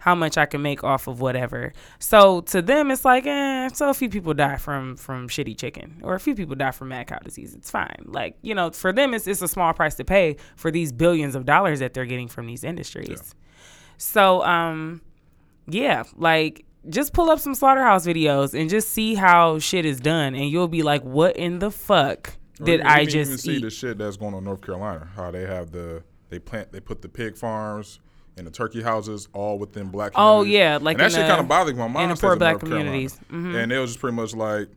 how much I can make off of whatever. So to them, it's like, eh. So a few people die from from shitty chicken, or a few people die from mad cow disease. It's fine. Like you know, for them, it's it's a small price to pay for these billions of dollars that they're getting from these industries. So um, yeah, like just pull up some slaughterhouse videos and just see how shit is done, and you'll be like, what in the fuck? Did you I can even just see eat? the shit that's going on in North Carolina? How they have the they plant they put the pig farms and the turkey houses all within black. Oh, yeah, like and that shit kind of bothered my mom. in the poor black communities. Mhm. and it was just pretty much like.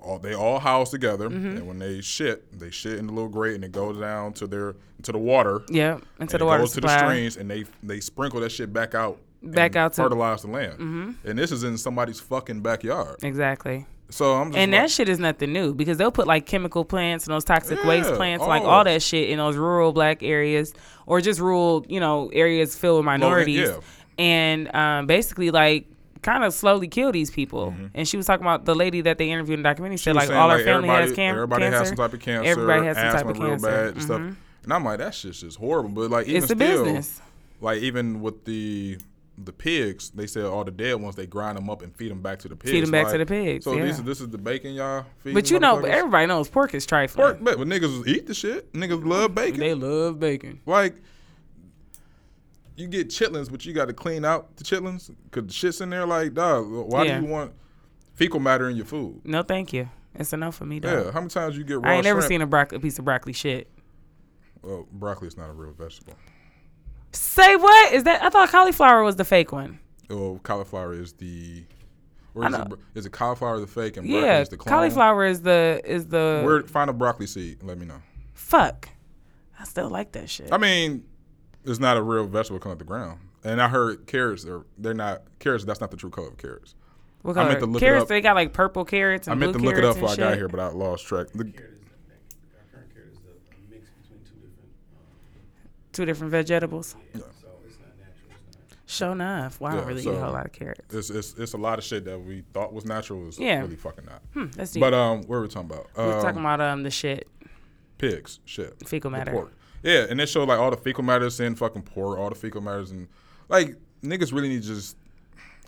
All, they all house together, Mm-hmm. and when they shit, they shit in the little grate, and it goes down to their into the water. Yeah, into the it water goes supply. to the streams, and they they sprinkle that shit back out, Back out to- Mm-hmm. fertilize the land. And this is in somebody's fucking backyard. Exactly. So I'm just And like, that shit is nothing new because they'll put like chemical plants and those toxic waste Yeah, plants, like all all of it. that shit in those rural black areas or just rural, you know, areas filled with minorities. yeah. And um, basically, like, kind of slowly kill these people. And she was talking about the lady that they interviewed in the documentary said, Mm-hmm. was like, all her like, family everybody, has cam- everybody cancer. has some type of cancer. Everybody has some type of cancer. bad and stuff. Mhm. And I'm like, that shit's just horrible. But like even It's a still, business. like even with the the pigs, they said all the dead ones they grind them up and feed them back to the pigs. Feed them back Like, to the pigs, So yeah. this this is the bacon y'all feed. But you know, everybody knows pork is trifling. pork, but, but niggas eat the shit. Niggas love bacon. They love bacon. like you get chitlins, but you got to clean out the chitlins because the shit's in there. Like, dog, why Yeah. do you want fecal matter in your food? No, thank you. It's enough for me, though. Yeah, how many times you get raw I ain't never shrimp? seen a, broc- a piece of broccoli shit. Well, broccoli is not a real vegetable. Say what? Is that? I thought cauliflower was the fake one. Well, cauliflower is the. Or I is it, is it cauliflower the fake and broccoli Yeah, is the clone? cauliflower is the is the Where find a broccoli seed? Let me know. fuck. I still like that shit. I mean, it's not a real vegetable coming out the ground. And I heard carrots are they're not carrots. That's not the true color of carrots. what I color? meant to look it carrots? They got like purple carrots and blue carrots. I meant to look it up before I got here, but I lost track. The, our current carrot is the, a mix between two different. Um, Two different vegetables. yeah, so it's not natural. It's not. Sure enough. Well, I don't Yeah, really so- eat a whole lot of carrots. it's, it's it's a lot of shit that we thought was natural is Yeah. really fucking not. Hmm, that's deep. But um, what were we talking about? we were Um, talking about um the shit pigs, shit, fecal matter. pork. Yeah, and they show like all the fecal matters in fucking pork, all the fecal matters, and like niggas really need to just.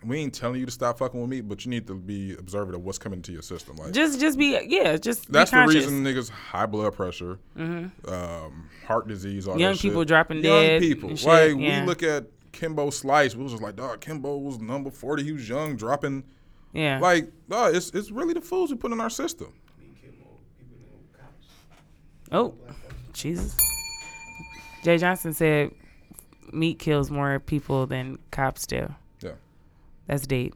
We ain't telling you to stop fucking with me, but you need to be observant of what's coming to your system. Like Just just be yeah, just that's the. Mm-hmm. reason niggas high blood pressure, um, heart disease, all Young people shit. dropping Young dead young people. like yeah. we look at Kimbo Slice, we was just like, dog, Kimbo was number forty. He was young, dropping. Yeah. Like, dog, it's it's really the foods we put in our system. We kill more people than cops. oh, Jesus. Jay Johnson said meat kills more people than cops do. Yeah. That's deep.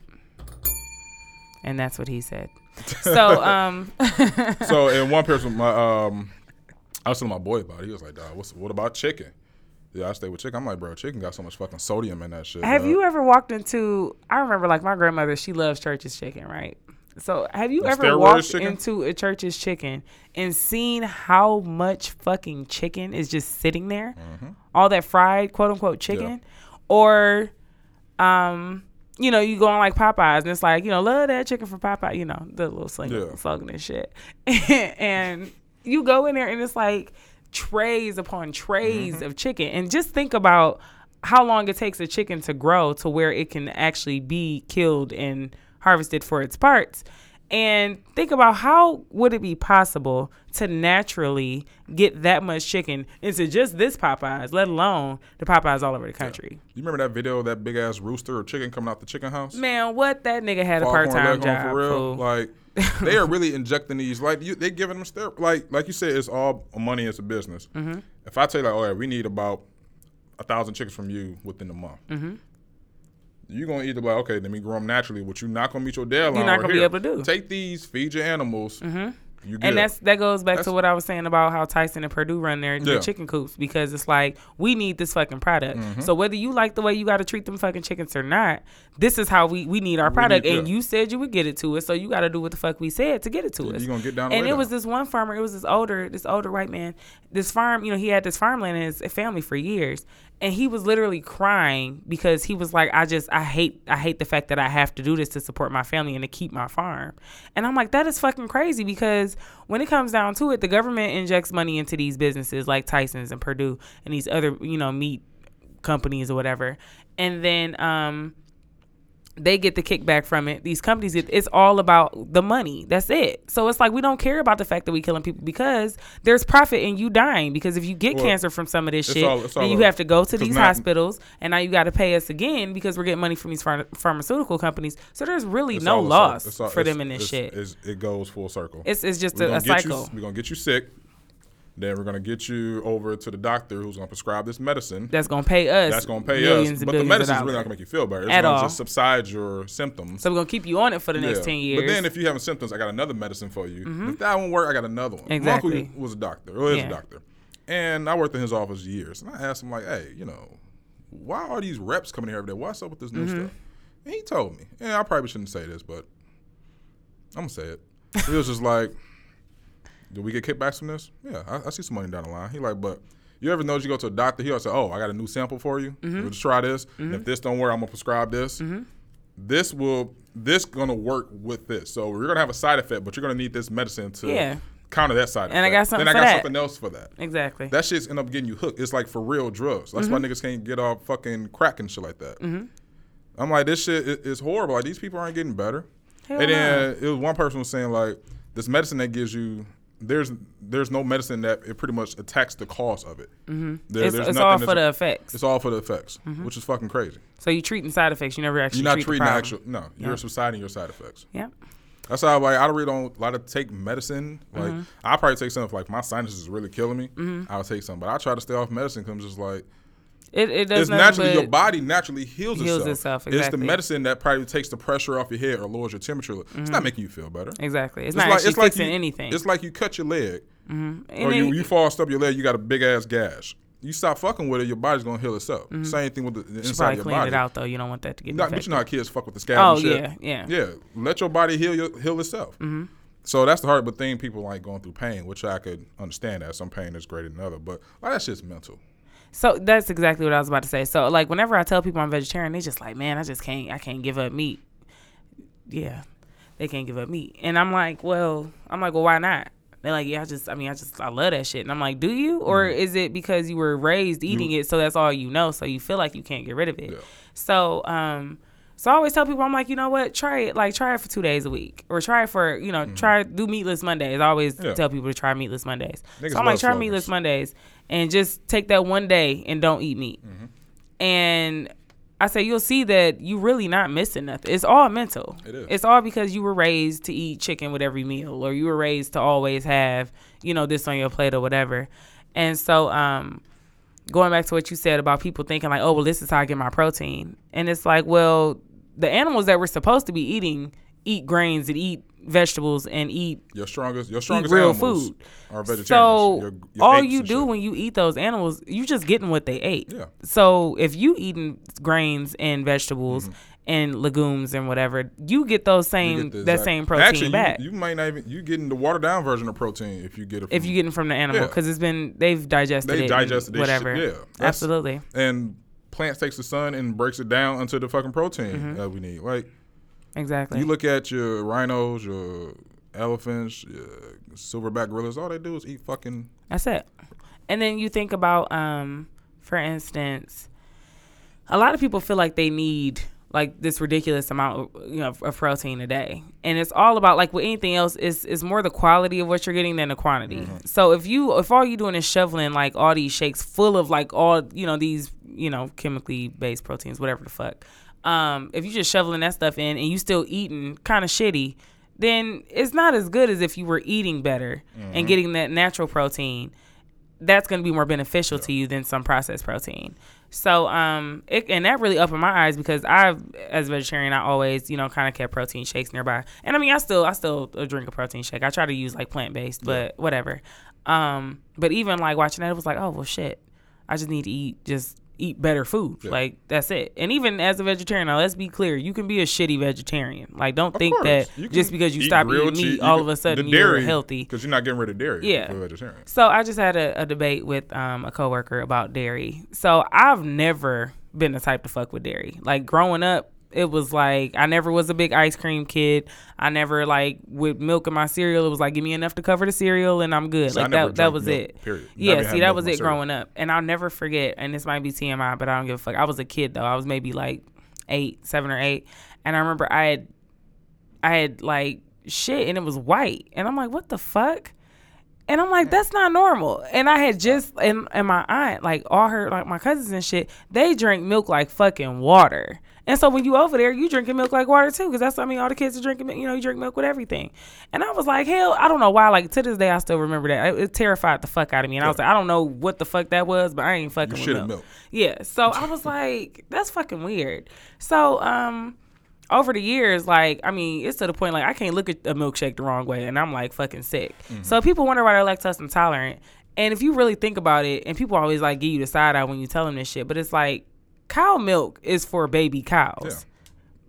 And that's what he said. So, um, so in one person, my um, I was telling my boy about it. He was like, "Dog, what's what about chicken?" Yeah, I stay with chicken. I'm like, bro, chicken got so much fucking sodium in that shit. have dog." you ever walked into? I remember, like my grandmother, she loves Church's chicken, right? So, have you The ever walked chicken? into a Church's chicken and seen how much fucking chicken is just sitting there? Mm-hmm. All that fried, quote unquote, chicken, or, um, you know, you go on like Popeyes and it's like, you know, love that chicken from Popeye, you know, the little sling Yeah. slogan and shit, and you go in there and it's like trays upon trays Mm-hmm. of chicken, and just think about how long it takes a chicken to grow to where it can actually be killed and harvested for its parts. And think about how would it be possible to naturally get that much chicken into just this Popeyes, let alone the Popeyes all over the country. You remember that video of that big ass rooster or chicken coming out the chicken house? Man, what that nigga had a part time job. for real. fool. Like they are really injecting these. Like you, they giving them steroids. Like like you said, it's all money. It's a business. Mm-hmm. If I tell you like, oh yeah, we need about a thousand chickens from you within a month. Mm-hmm. You're gonna either be like, okay, let me grow them naturally, which you're not gonna meet your deadline. You're not gonna be able to do. Take these, feed your animals. Mm-hmm. You. And that's that goes back to what I was saying about how Tyson and Perdue run their, their chicken coops because it's like we need this fucking product. Mm-hmm. So whether you like the way you got to treat them fucking chickens or not, this is how we we need our We product. need- and yeah. you said you would get it to us, so you got to do what the fuck we said to get it to You- us. you gonna get down And it was this one farmer. It was this older this older white man. This farm, you know, he had this farmland in his family for years, and he was literally crying because he was like, I just I hate I hate the fact that I have to do this to support my family and to keep my farm. And I'm like, that is fucking crazy because when it comes down to it, the government injects money into these businesses like Tyson's and Perdue and these other, you know, meat companies or whatever. And then um they get the kickback from it. These companies, get, it's all about the money. That's it. So it's like we don't care about the fact that we're killing people because there's profit in you dying. Because if you get Well, cancer from some of this shit, all- then you have to go to these now- hospitals, and now you got to pay us again because we're getting money from these phar- pharmaceutical companies. So there's really no all loss all- for them in this shit. it's- it goes full circle. It's it's just a, a cycle. You, we're gonna get you sick. Then we're gonna get you over to the doctor who's gonna prescribe this medicine. that's gonna pay us. That's gonna pay us. But the medicine's really not gonna make you feel better. It's At gonna all. just subside your symptoms. So we're gonna keep you on it for the next ten years. Mm-hmm. But then if you having symptoms, I got another medicine for you. If that won't work, I got another one. Exactly. My uncle was a doctor, or is Yeah. a doctor, and I worked in his office years. And I asked him like, "Hey, you know, why are these reps coming here every day? What's up with this new Mm-hmm. stuff?" And he told me, and I probably shouldn't say this, but I'm gonna say it. He was just like, "Do we get kickbacks from this? Yeah, I, I see some money down the line." He like, but you ever notice you go to a doctor? He always say, "Oh, I got a new sample for you. Mm-hmm. Let's try this. And mm-hmm. if this don't work, I'm gonna prescribe this. Mm-hmm. This will this gonna work with this. So you're gonna have a side effect, but you're gonna need this medicine to Yeah. counter that side effect. And I got something Then I got that. something else for that. Exactly. That shit's end up getting you hooked. It's like for real drugs. That's why mm-hmm. niggas can't get off fucking crack and shit like that. I'm like, this shit is horrible. Like these people aren't getting better. Hell and then it was one person was saying like, this medicine that gives you. There's there's no medicine that it pretty much attacks the cause of it. Mm-hmm. it's it's all for the effects. It's all for the effects, which is fucking crazy. So you treating side effects. You never actually You're not treat treating the actual. No, you're subsiding your side effects. Yeah. That's how like I really don't like to take medicine. Like Mm-hmm. I probably take something if, like my sinuses is really killing me. I'll take something, but I try to stay off medicine because I'm just like It it does it's naturally your body naturally heals, Heals itself. itself, It's the medicine that probably takes the pressure off your head or lowers your temperature. It's not making you feel better. Exactly. It's, not actually fixing you, anything. It's like you cut your leg And or you, you fall stub your leg. You got a big ass gash. You stop fucking with it, your body's gonna heal itself. Mm-hmm. Same thing with the, the inside of your clean body. it out though. You don't want that to get Not, but you know how kids fuck with the scab Oh, and shit. yeah, yeah. Yeah, let your body heal your, heal itself. Mm-hmm. So that's the hard but thing. People like going through pain, which I could understand that some pain is greater than other, but a lot of that shit's mental. So that's exactly what I was about to say. So like whenever I tell people I'm vegetarian, they just like, man, I just can't, I can't give up meat. Yeah, they can't give up meat, and I'm like, well, I'm like, well, why not? They're like, yeah, I just, I mean, I just, I love that shit, and I'm like, do you, or Mm-hmm. is it because you were raised eating it, so that's all you know, so you feel like you can't get rid of it? Yeah. So, um, so I always tell people, I'm like, you know what, try it, like try it for two days a week, or try it for, you know, try do meatless Mondays. I always Mm-hmm. Yeah. tell people to try meatless Mondays. Niggas so I'm like, try slogans. meatless Mondays, and just take that one day and don't eat meat. Mm-hmm. And I say you'll see that you really not missing nothing. It's all mental. It is. It's all because you were raised to eat chicken with every meal, or you were raised to always have, you know, this on your plate or whatever. And so, um, going back to what you said about people thinking like, oh, well, this is how I get my protein, and it's like, well, the animals that we're supposed to be eating eat grains and eat vegetables and eat Your strongest, your strongest real animals food. are vegetarians. So Your- your all you do shit. when you eat those animals, you're just getting what they ate. Yeah. So if you eating grains and vegetables and legumes and whatever, you get those same get that exact- same protein Actually, back. You, you might not even you getting the watered down version of protein if you get it. From, if you getting from the animal, Yeah. because it's been they've digested They it, digested shit, whatever. yeah. Absolutely. and plants takes the sun and breaks it down into the fucking protein Mm-hmm. that we need. Like Exactly. you look at your rhinos, your elephants, your silverback gorillas. All they do is eat fucking. That's it. And then you think about, um, for instance, a lot of people feel like they need like this ridiculous amount of, you know, of protein a day. And it's all about like with anything else, it's, it's more the quality of what you're getting than the quantity. So if you if all you're doing is shoveling like all these shakes full of like all you know, these, you know, chemically based proteins, whatever the fuck. Um, if you're just shoveling that stuff in and you still eating kind of shitty, then it's not as good as if you were eating better and getting that natural protein that's going to be more beneficial to you than some processed protein. So, um, it, and that really opened my eyes because I, as a vegetarian, I always, you know, kind of kept protein shakes nearby. And I mean, I still, I still uh, drink a protein shake. I try to use like plant based, but whatever. Um, but even like watching that, it was like, oh well, shit. I just need to eat just eat better food. Like that's it. And even as a vegetarian, now let's be clear, you can be a shitty vegetarian. Like don't Of think course. that just because you eat stop eating meat, cheese- all of a sudden you're healthy. because you're not getting rid of dairy. Yeah. vegetarian. So I just had a, a debate with um, a coworker about dairy. So I've never been the type to fuck with dairy. Like growing up, it was like I never was a big ice cream kid. I never like with milk in my cereal. It was like give me enough to cover the cereal and I'm good. I like that. That was milk, it. period. Yeah. Never See, that was it cereal. growing up. And I'll never forget. And this might be TMI, but I don't give a fuck. I was a kid though. I was maybe like eight, seven or eight, and I remember I had, I had like shit, and it was white, and I'm like, what the fuck? And I'm like, that's not normal. And I had just and and my aunt, like all her like my cousins and shit, they drink milk like fucking water. And so when you over there, you drinking milk like water too, because that's I mean all the kids are drinking. milk, You know, you drink milk with everything. And I was like, hell, I don't know why. Like to this day, I still remember that. It, it terrified the fuck out of me. And I was like, I don't know what the fuck that was, but I ain't fucking You with milk. milk. Yeah. So I was like, that's fucking weird. So um over the years, like, I mean, it's to the point like I can't look at a milkshake the wrong way and I'm like fucking sick. Mm-hmm. So people wonder why they're lactose intolerant. And if you really think about it, and people always like give you the side eye when you tell them this shit, but it's like cow milk is for baby cows.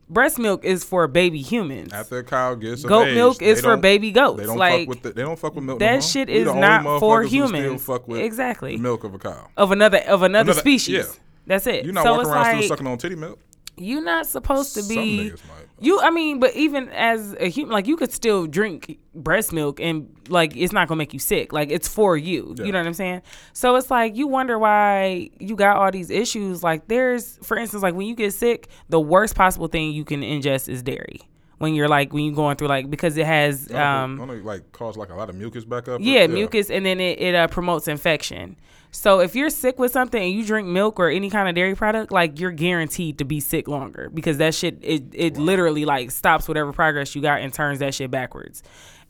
breast milk is for baby humans. After a cow gets Goat age, milk is for baby goats. They don't like fuck with the, they don't fuck with milk. that more. shit is not for motherfuckers who still humans. Fuck with Exactly. milk of a cow. of another of another, Another- species. yeah. That's it. You're not so walking around like still sucking on titty milk. You're not supposed to be. You, I mean, but even as a human, like you could still drink breast milk and like it's not gonna make you sick. Like it's for you. Yeah. You know what I'm saying? So it's like you wonder why you got all these issues. Like there's, for instance, like when you get sick, the worst possible thing you can ingest is dairy. When you're like when you're going through like because it has um don't it, like cause like a lot of mucus back up. or- yeah, mucus, and then it, it uh, promotes infection. So if you're sick with something and you drink milk or any kind of dairy product, like you're guaranteed to be sick longer because that shit it it literally like stops whatever progress you got and turns that shit backwards.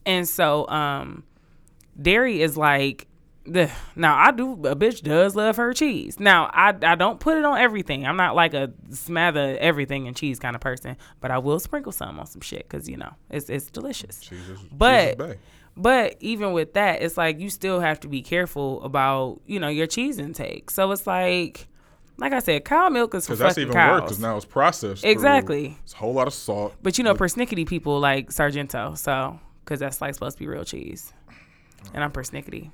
And so um dairy is like now I do a bitch does love her cheese. Now I I don't put it on everything. I'm not like a smother everything in cheese kind of person, but I will sprinkle some on some shit because you know it's it's delicious. Jesus, But Jesus Bay. but even with that, it's like you still have to be careful about you know your cheese intake. So it's like, like I said, cow milk is for Because that's even worse. Because now it's processed. through- Exactly. It's a whole lot of salt. but you know, persnickety people like Sargento, so because that's like supposed to be real cheese, and I'm persnickety.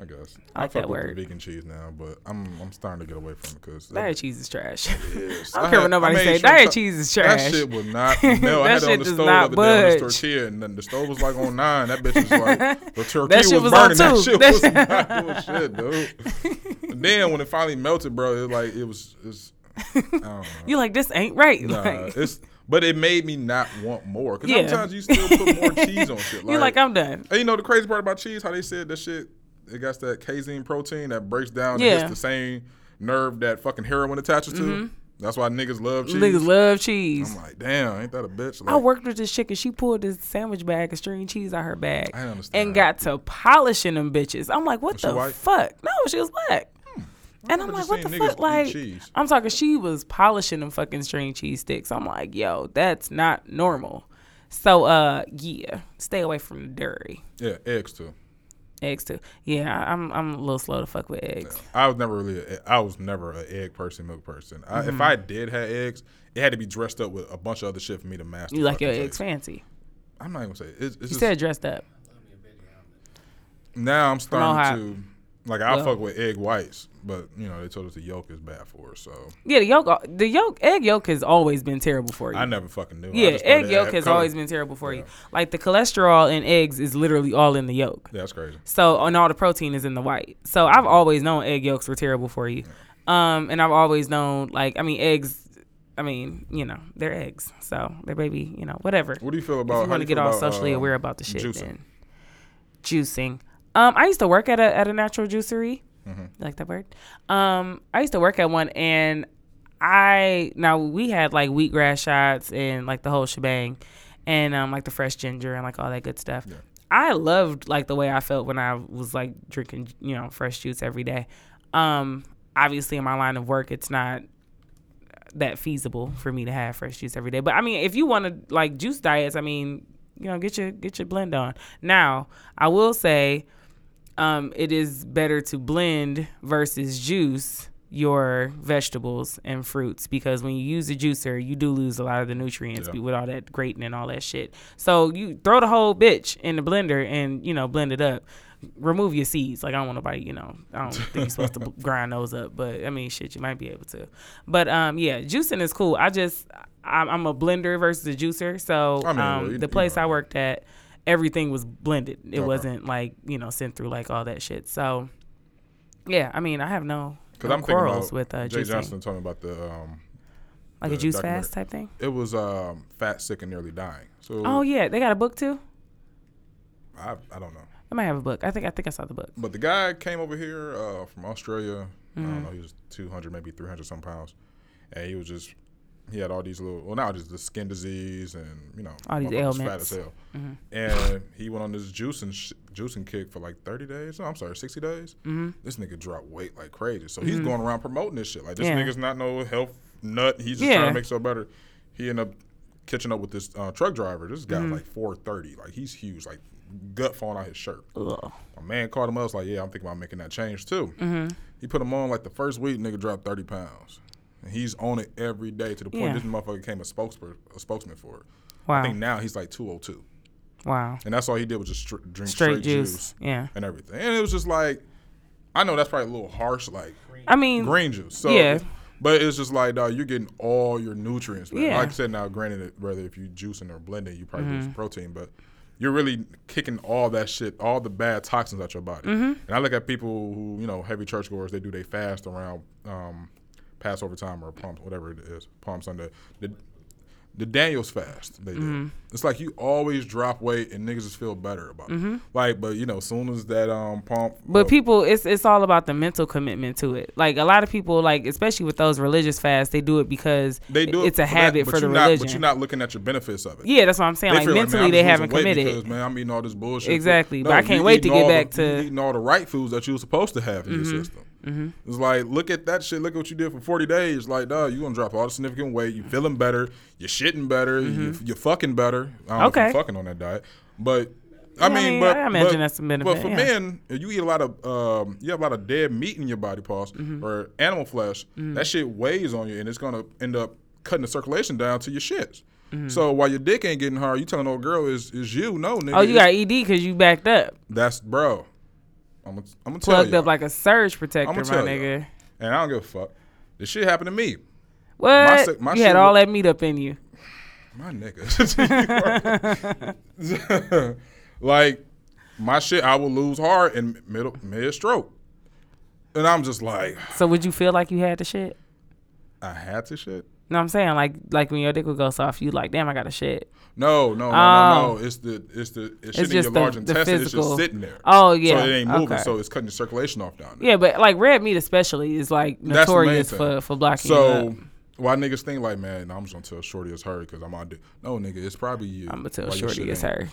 I guess. I like fuck that word. vegan cheese now, but I'm I'm starting to get away from it because Diet cheese is trash. Yes. I don't care what nobody say. Diet cheese is trash. That shit would not melt. I had it on the stove the other day on this tortilla, and then the stove was like on nine. That bitch was like the tortilla shit was, was on burning. That shit That was shit- not doing shit, dude. and then when it finally melted, bro, it was like it was. It's, I don't know. you like this ain't right. Nah, like, it's but it made me not want more because Yeah. sometimes you still put more cheese on shit. you're like I'm done. And you know the crazy part about cheese, how they said that shit, it got that casein protein that breaks down and Yeah. hits the same nerve that fucking heroin attaches to. That's why niggas love cheese. Mm-hmm. Niggas love cheese. I'm like, damn, ain't that a bitch? Like, I worked with this chick and she pulled this sandwich bag of string cheese out her bag I understand. and got to polishing them bitches. I'm like, what Was the fuck? No, she was black. And I'm like, what the fuck? Like, cheese. I'm talking, she was polishing them fucking string cheese sticks. I'm like, yo, that's not normal. So, uh, yeah, stay away from the dairy. Yeah, eggs too. Eggs too. Yeah, I- I'm I'm a little slow to fuck with eggs. I was never really. A, I was never an egg person, milk person. I, Mm-hmm. If I did have eggs, it had to be dressed up with a bunch of other shit for me to master. You like your fucking eggs taste. fancy? I'm not even gonna say it. it's, it's You just, said dressed up. now I'm starting to like I Well- fuck with egg whites, but you know they told us the yolk is bad for us, so Yeah, the yolk, the yolk, egg yolk has always been terrible for you. I never fucking knew. Yeah, egg yolk has color. always been terrible for you. Like the cholesterol in eggs is literally all in the yolk. Yeah, that's crazy. So and all the protein is in the white. So I've always known egg yolks were terrible for you. Um, and I've always known like I mean eggs. I mean you know they're eggs, so they're baby. You know whatever. What do you feel if about? you want to get all about, socially uh, aware about the shit, juicing? then juicing. Um, I used to work at a at a natural juicery. Mm-hmm. You like that word? Um, I used to work at one, and I now we had like wheatgrass shots and like the whole shebang, and um like the fresh ginger and like all that good stuff. Yeah. I loved like the way I felt when I was like drinking you know fresh juice every day. Um, obviously in my line of work, it's not that feasible for me to have fresh juice every day. But I mean, if you want to like juice diets, I mean, you know, get your get your blend on. Now, I will say, um, it is better to blend versus juice your vegetables and fruits because when you use a juicer, you do lose a lot of the nutrients Yeah. with all that grating and all that shit. So you throw the whole bitch in the blender and you know blend it up. Remove your seeds. Like I don't want nobody, you know, I don't think you're supposed to grind those up, but I mean, shit, you might be able to. But um, yeah, juicing is cool. I just I'm, I'm a blender versus a juicer. So I mean, um, you- the you place know. I worked at, everything was blended. It Okay. wasn't like you know sent through like all that shit. So yeah, I mean, I have no, no I'm thinking quarrels about with uh, Jay juicing, Johnson me about the um, like a juice fast type thing. it was um, fat, sick, and nearly dying. So Oh yeah, they got a book too. I I don't know. I might have a book. I think I think I saw the book. But the guy came over here uh, from Australia. I Mm-hmm. don't know. He was 200, maybe 300 some pounds. And he was just, he had all these little, well, now just the skin disease and, you know, All these ailments. Fat as hell. Mm-hmm. And he went on this juicing, sh- juicing kick for like 30 days. No, I'm sorry, 60 days. Mm-hmm. This nigga dropped weight like crazy. So he's going around promoting this shit. Like, this Yeah. nigga's not no health nut. He's just Yeah. trying to make himself better. He ended up catching up with this uh, truck driver. This guy Mm-hmm. like 430. Like, he's huge. Like, gut falling out his shirt. Ugh. My man called him up. Was like, yeah, I'm thinking about making that change too. Mm-hmm. He put him on like the first week. Nigga dropped thirty pounds. And he's on it every day to the point Yeah. this motherfucker became a spokesperson, a spokesman for it. Wow. I think now he's like 202, wow. and that's all he did was just str- drink Straight, straight, juice. juice Yeah. and everything. And it was just like, I know that's probably a little harsh, like I mean, green juice. So, Yeah. But it's just like, dog, you're getting all your nutrients. Man. Yeah. Like I said, now, granted, whether if you're juicing or blending, you probably Mm-hmm. lose protein, but you're really kicking all that shit, all the bad toxins out your body. Mm-hmm. And I look at people who, you know, heavy churchgoers, they do they fast around um, Passover time or Palm, whatever it is, Palm Sunday. The, the Daniels fast they do. Mm-hmm. It's like you always drop weight and niggas just feel better about it. Like, but you know, soon as that um pump, Mm-hmm. But uh, people, it's it's all about the mental commitment to it. Like a lot of people, like especially with those religious fasts, they do it because They do. it's a that, habit but for the not, religion. But you're not looking at your benefits of it. yeah, that's what I'm saying. Like feel mentally, man, they haven't committed. Because man, I'm eating all this bullshit. Exactly, but I can't wait to get back the, to- Mm-hmm. eating all the right foods that you were supposed to have in your system. It's like look at that shit. Look at what you did for 40 days. Like, dog, you gonna drop all the significant weight. You feeling better. You're shitting better. You, you're fucking better. I don't know if Mm-hmm. Okay. you're fucking on that diet, but. I Yeah, I mean, mean, but I imagine but, that's a benefit, But for yeah. men, you eat a lot of um, you have a lot of dead meat in your body, pause, Mm-hmm. or animal flesh. That shit weighs on you, and it's gonna end up cutting the circulation down to your shits. Mm-hmm. So while your dick ain't getting hard, you telling old girl is is you? No, nigga. Oh, you got ED because you backed up, that's bro. I'm gonna I'm gonna plugged you. up like a surge protector, my nigga. y'all. and I don't give a fuck. This shit happened to me. What? si- my you shit had all was- that meat up in you. My nigga. like my shit, I will lose hard in middle mid stroke, and I'm just like, So would you feel like you had the shit? I had to shit. No, I'm saying like like when your dick would go soft, you like, damn, I got a shit. No, no, no, Oh. no, no. Oh. It's the it's the it's, in just your the- large intestine. It's just sitting there. Oh yeah, So it ain't moving. okay. So it's cutting the circulation off down there. yeah, but like red meat especially is like That's the main notorious for for blocking. So why niggas think like, man, I'm just gonna tell Shorty it's her because I'm on dick. No, nigga, it's probably you. I'm gonna tell your Shorty it's her.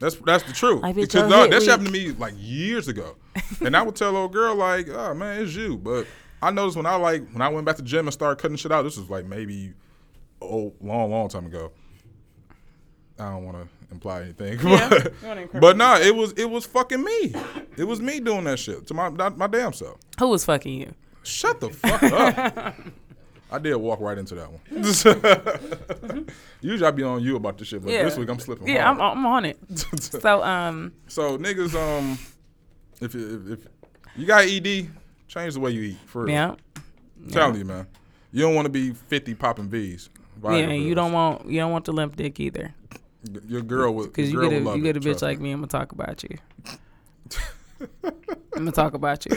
That's that's the truth. Like, because no, hit that shit happened to me like years ago, and I would tell old girl like, oh man, it's you. But I noticed when I like when I went back to gym and started cutting shit out. This was like maybe oh long long time ago. I don't want to imply anything, Yeah, but, you wanna incriminate but nah, it was it was fucking me. It was me doing that shit to my my damn self. Who was fucking you? Shut the fuck up. I did walk right into that one. Usually I be on you about this shit, but Yeah. this week I'm slipping. Yeah, I'm. I'm on it. so um, So niggas, um, if if, if you got ED, change the way you eat. For real. yeah, I'm telling you, man. You don't want to be 50 popping V's. yeah, Viagra you pills. don't want you don't want the limp dick either, Your girl would. because you get a you get a bitch like me. me. I'm gonna talk about you. I'm gonna talk about you.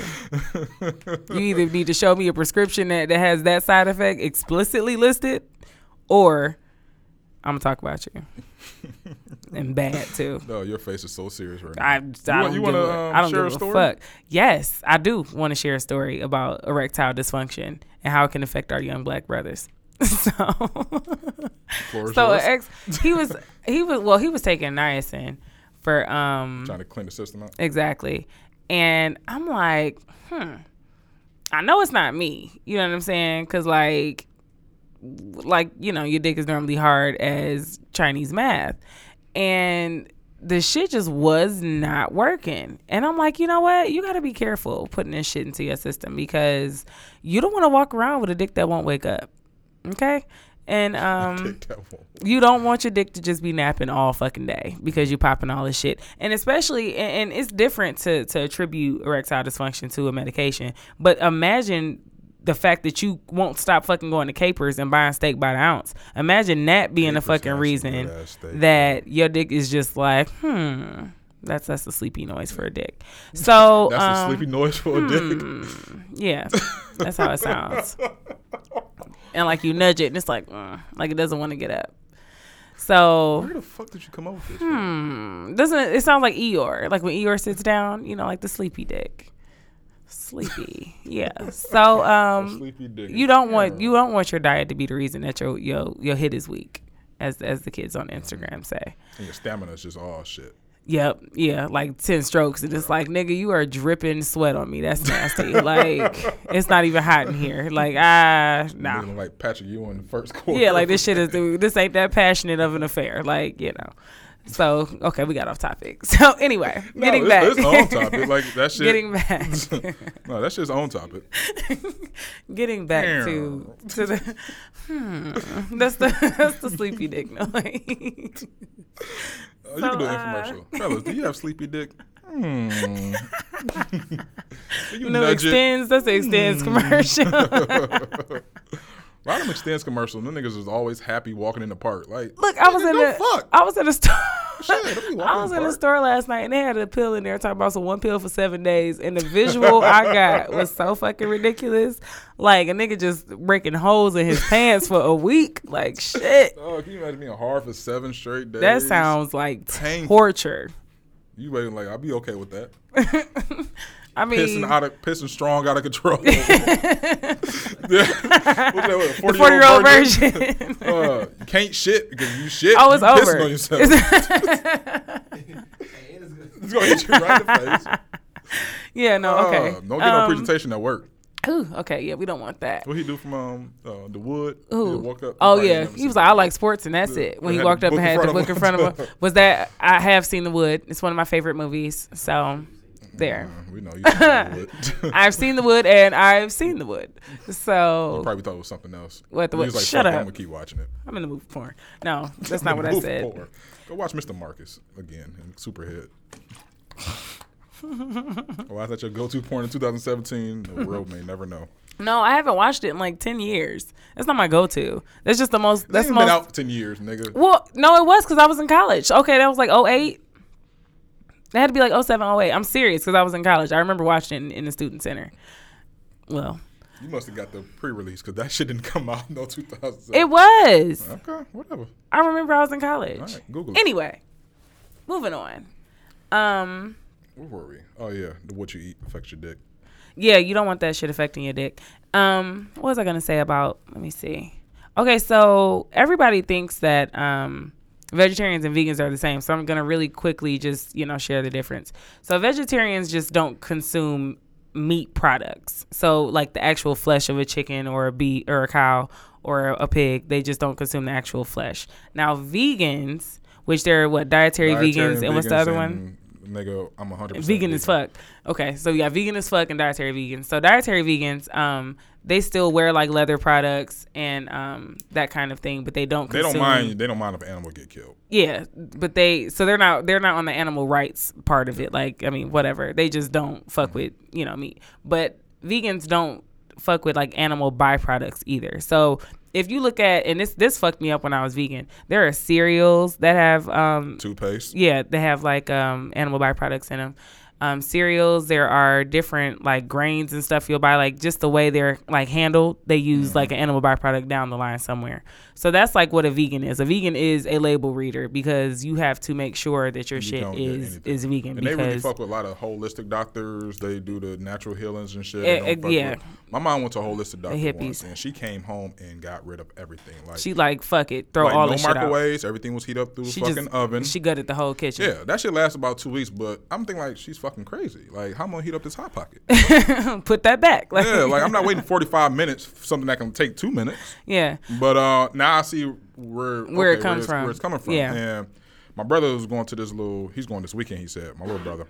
You either need to show me a prescription that, that has that side effect explicitly listed, or I'm gonna talk about you. And bad too. No, your face is so serious right now. I, I you don't, want, you give, want to a, um, I don't share give a story? fuck. Yes, I do want to share a story about erectile dysfunction and how it can affect our young black brothers. so, so ex, he was he was well he was taking niacin for um Trying to clean the system out. exactly, and I'm like, hmm, I know it's not me. You know what I'm saying? Because like, like you know, your dick is normally hard as Chinese math, and the shit just was not working. And I'm like, you know what? You got to be careful putting this shit into your system because you don't want to walk around with a dick that won't wake up. Okay. And um, Take that one. you don't want your dick to just be napping all fucking day because you're popping all this shit. And especially, and, and it's different to, to attribute erectile dysfunction to a medication. But imagine the fact that you won't stop fucking going to capers and buying steak by the ounce. Imagine that being the fucking reason steak, that your dick is just like, hmm. That's that's a sleepy noise for a dick. So That's a um, sleepy noise for a dick. yeah, that's how it sounds. and like you nudge it, and it's like, uh, like it doesn't want to get up. So Where the fuck did you come up with this? hmm, doesn't it? It sounds like Eeyore. Like when Eeyore sits down, you know, like the sleepy dick. Sleepy, yeah. So um, you don't want you don't want your diet to be the reason that your your your hit is weak, as as the kids on Instagram say. And your stamina's just all shit. Yep, yeah, like ten strokes, and it's like, nigga, you are dripping sweat on me. That's nasty. like, it's not even hot in here. Like, ah, nah. Like Patrick you in the first quarter. Yeah, like this shit is. This ain't that passionate of an affair. Like, you know. So okay, we got off topic. So anyway, No, getting it's, back. it's on topic. Like that shit. getting back. no, that shit's on topic. getting back to to the hmm, that's the that's the sleepy dick noise. Oh, you So, can do an uh, infomercial. Fellas, do you have sleepy dick? Hmm. You You know, it? extends. That's the Extenze commercial. Them Extenze commercial? Them niggas is always happy walking in the park. Like, Look, I was in fuck. I was in a store. Shit, don't be walking I was in the a store last night and they had a pill in there talking about some one pill for seven days, and the visual I got was so fucking ridiculous. Like a nigga just breaking holes in his pants for a week. Like shit. Oh, can you imagine being hard for seven straight days? That sounds like Painful. torture. You waiting like I'll be okay with that. I mean, Pissing out of pissing strong out of control. yeah. What's that? What, the forty-year-old version. uh, you can't shit because you shit. Oh, it's you over. on yourself. It's gonna hit you right in the face. yeah, no, okay. Uh, don't get no Um, presentation at work. Ooh, okay, yeah, we don't want that. What he do from um uh, the wood? Ooh. He walk up. Oh yeah, he was like, I like sports, and that's Yeah. it. When They he walked up and had the book in front of him, was that I have seen the wood. It's one of my favorite movies. So there, Uh, we know you. seen the wood. I've seen the wood, and I've seen the wood. You So probably thought it was something else. What the was like, Shut up. I'm gonna keep watching it. I'm in the movie porn. No, that's not what I said. forward. Go watch Mr. Marcus again in Superhead. Why is that your go-to porn in 2017? The world may never know. No, I haven't watched it in like ten years. That's not my go-to. That's just the most. That's the been most. out for 10 years, nigga. Well, no, it was because I was in college. Okay, that was like 08. That had to be like 07, 08. I'm serious because I was in college. I remember watching it in, in the student center. Well, You must have got the pre-release because that shit didn't come out no 2000. it was. Okay, whatever. I remember I was in college. All right, Google it. Anyway, moving on. Um, Where were we? Oh yeah, the what you eat affects your dick. yeah, you don't want that shit affecting your dick. Um, what was I gonna say about? Let me see. Okay, so everybody thinks that um, vegetarians and vegans are the same. So I'm gonna really quickly just you know share the difference. So vegetarians just don't consume meat products. So like the actual flesh of a chicken or a bee or a cow or a pig, they just don't consume the actual flesh. Now vegans, which they're what dietary, Dietarian vegans, and what's the other one? Nigga, I'm 100 vegan as fuck. Okay, so you got vegan as fuck and dietary vegans. So dietary vegans, um, they still wear like leather products and um that kind of thing, but they don't. They don't mind. They don't mind if an animal get killed. Yeah, but they so they're not they're not on the animal rights part of it. Like I mean, whatever. They just don't fuck with you know meat. But vegans don't fuck with like animal byproducts either. So if you look at and this this fucked me up when I was vegan. There are cereals that have um Toothpaste. yeah, they have like um, animal byproducts in them. Um, cereals, there are different like grains and stuff you'll buy. Like just the way they're like handled, they use like an animal byproduct down the line somewhere. So that's like what a vegan is. A vegan is a label reader because you have to make sure that your You shit is is vegan And they really because fuck with a lot of holistic doctors. They do the natural healings and shit. Eh, They don't eh, fuck yeah. with- My mom went to a holistic doctor hippies. once, and she came home and got rid of everything. Like, she like fuck it, throw like all no the shit out. microwaves. Everything was heat up through the She fucking just oven. she gutted the whole kitchen. yeah, that shit lasts about two weeks. But I'm thinking like she's fucking crazy. Like, how am I gonna heat up this hot pocket? Put that back. Like, yeah, like I'm not waiting 45 minutes for something that can take two minutes. yeah. But uh, now I see where Where it comes it's, from. Where it's coming from. Yeah. And my brother was going to this little. He's going this weekend. He said, my little brother.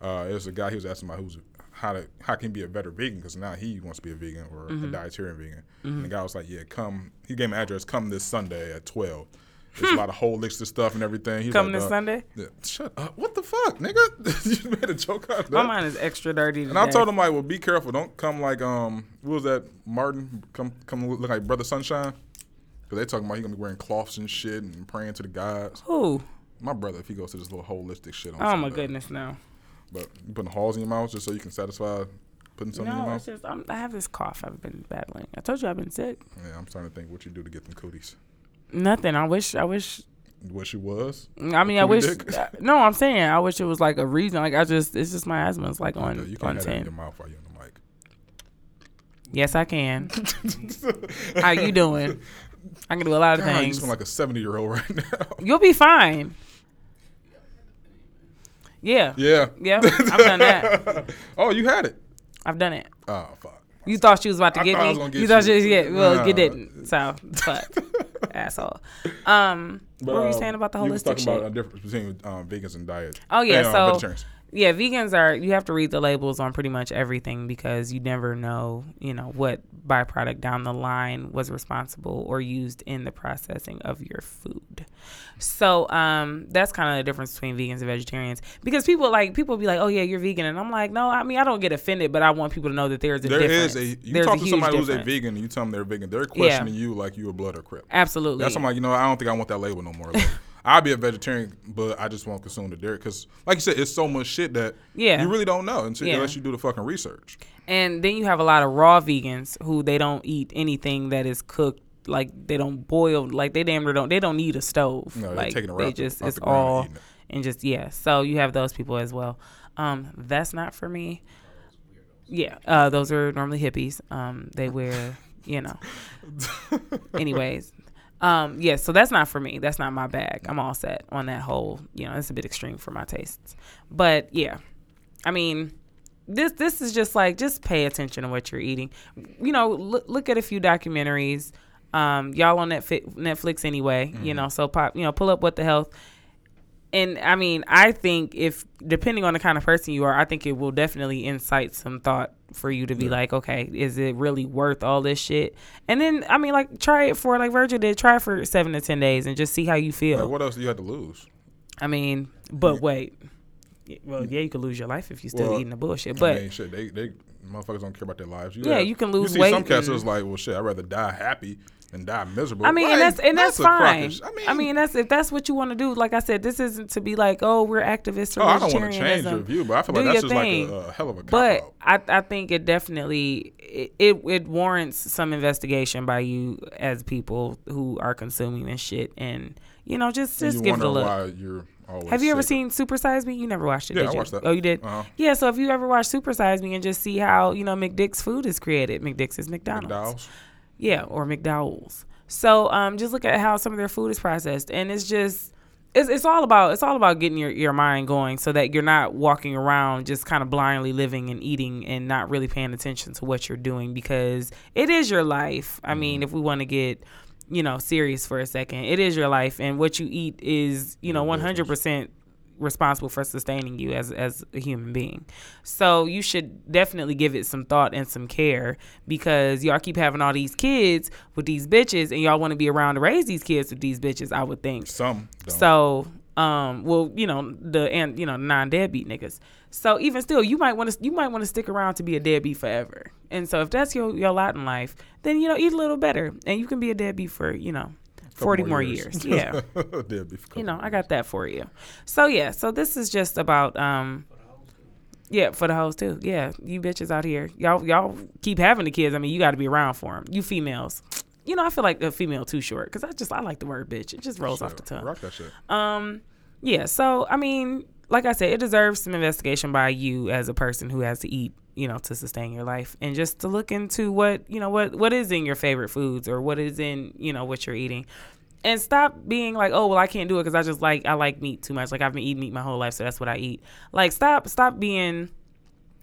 Uh, there's a guy he was asking about who's how to how can he be a better vegan because now he wants to be a vegan or Mm-hmm. a dietarian vegan. And the guy was like, yeah, come. He gave me an address. Come this Sunday at 12. There's a lot of holistic stuff and everything. He's Come like, this uh, Sunday? Yeah, shut up. What the fuck, nigga? you made a joke out of that. My mind is extra dirty. And I told him like, well, be careful. Don't come like um, what was that? Martin come come look like Brother Sunshine, because they talking about he gonna be wearing cloths and shit and praying to the gods. Who? My brother, if he goes to this little holistic shit on Oh my goodness, no. But you putting halls in your mouth just so you can satisfy putting something in your mouth. No, it's just I'm, I have this cough I've been battling. I told you I've been sick. Yeah, I'm starting to think what you do to get them cooties. Nothing. I wish. I wish. What she was. I mean, I wish. uh, no, I'm saying I wish it was like a reason. Like I just, it's just my asthma. It's like on Yeah, you on can't have that in your mouth while you're on the mic. Yes, I can. How you doing? I can do a lot of God, you things. smell like a 70 year old right now. You'll be fine. Yeah. yeah. Yeah. I've done that. oh, you had it. I've done it. Oh fuck. You thought she was about to I get thought me. get you thought you. she was yeah. Well, Nah. you didn't. So but asshole. Um, what were you um, saying about the you was holistic talking shit? about a difference between um, vegans and diet. Oh, yeah, and, um, so-. Yeah, vegans are you have to read the labels on pretty much everything because you never know, you know, what byproduct down the line was responsible or used in the processing of your food. So, um that's kind of the difference between vegans and vegetarians because people like people be like, "Oh yeah, you're vegan." And I'm like, "No, I mean, I don't get offended, but I want people to know that there's a There difference." is a you There's talk a to somebody who's a vegan and you tell them they're vegan, they're questioning you like you a blood or crip. Absolutely. That's I'm like, you know, I don't think I want that label no more. Like, I'll be a vegetarian, but I just won't consume the dairy because, like you said, it's so much shit that Yeah. you really don't know until Yeah. unless you do the fucking research. And then you have a lot of raw vegans who they don't eat anything that is cooked. Like they don't boil. Like they damn near don't. They don't need a stove. No, they're like taking they just it's ground and all it. and just yeah. So you have those people as well. Um, that's not for me. Yeah, uh, those are normally hippies. Um, they wear you know. Anyways, um, yeah. So that's not for me. That's not my bag. I'm all set on that whole. You know, it's a bit extreme for my tastes. But yeah, I mean this this is just like just pay attention to what you're eating. You know, look, look at a few documentaries. Um, y'all on Netflix, Netflix anyway. You know, so pop. You know, pull up what the health. And I mean, I think if depending on the kind of person you are, I think it will definitely incite some thought for you to be like, okay, is it really worth all this shit? And then I mean, like, try it for like Virgil did. Try it for seven to ten days and just see how you feel. Like, what else do you have to lose? I mean, but wait. Yeah, Well, yeah, you could lose your life if you're still Well, eating the bullshit. But I mean, shit, they they motherfuckers don't care about their lives. You Yeah, have- you can lose You see weight some cats that's like, well, shit, I'd rather die happy than die miserable. I mean, and that's and that's, a fine. crockish- I mean, that's if that's what you want to do. Like I said, this isn't to be like, oh, we're activists or oh, I don't want to change your view, but I feel Do like that's just thing. like a, a hell of a But. I, I think it definitely it, it it warrants some investigation by you as people who are consuming this shit, and you know, just just give it a look. Always Have you ever seen Super Size Me? You never watched it, Yeah, did I you? watched that. Oh, you did? Uh-huh. Yeah, so if you ever watch Super Size Me and just see how, you know, McDick's food is created. McDick's is McDonald's. McDowell's? Yeah, or McDowell's. So um, just look at how some of their food is processed, and it's just it's, it's all about it's all about getting your, your mind going so that you're not walking around just kind of blindly living and eating and not really paying attention to what you're doing because it is your life. I mean, if we want to get you know serious for a second, it is your life, and what you eat is you know 100 percent responsible for sustaining you as as a human being. So you should definitely give it some thought and some care because y'all keep having all these kids with these bitches and y'all want to be around to raise these kids with these bitches, I would think. Some don't. So, um, well, you know the and you know non deadbeat niggas. So even still, you might want to you might want to stick around to be a deadbeat forever. And so if that's your your lot in life, then you know eat a little better, and you can be a deadbeat for you know forty more years. Yeah for you know, I got that for you. So yeah, so this is just about um yeah, for the hoes too. Yeah, you bitches out here, y'all y'all keep having the kids. I mean, you got to be around for them. You females, you know, I feel like a female too short because I just I like the word bitch. It just rolls off the tongue. Rock that shit. Um, yeah. So I mean, like I said, it deserves some investigation by you as a person who has to eat, you know, to sustain your life, and just to look into what you know what what is in your favorite foods or what is in you know what you're eating. And stop being like, oh well, I can't do it because I just like I like meat too much. Like I've been eating meat my whole life, so that's what I eat. Like stop stop being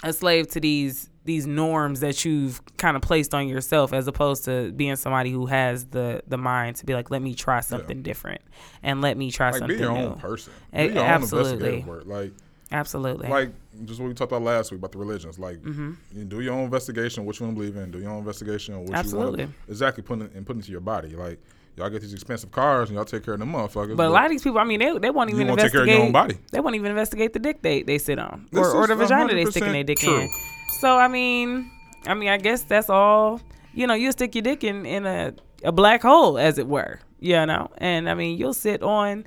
a slave to these these norms that you've kind of placed on yourself as opposed to being somebody who has the the mind to be like let me try something different and let me try Like something be your new own person. A- your absolutely. work. Like absolutely like just what we talked about last week about the religions. Like Mm-hmm. you do your own investigation, what you want to believe in. Do your own investigation on what Absolutely. you want exactly put in, and put into your body. Like y'all get these expensive cars and y'all take care of them motherfuckers. but a lot of these people i mean they, they won't even won't take care of your investigate own body. they won't even investigate the dick they, they sit on or, or the vagina they sticking 100% their dick true. in so i mean i mean i guess that's all you know you stick your dick in in a, a black hole as it were you know? And i mean you'll sit on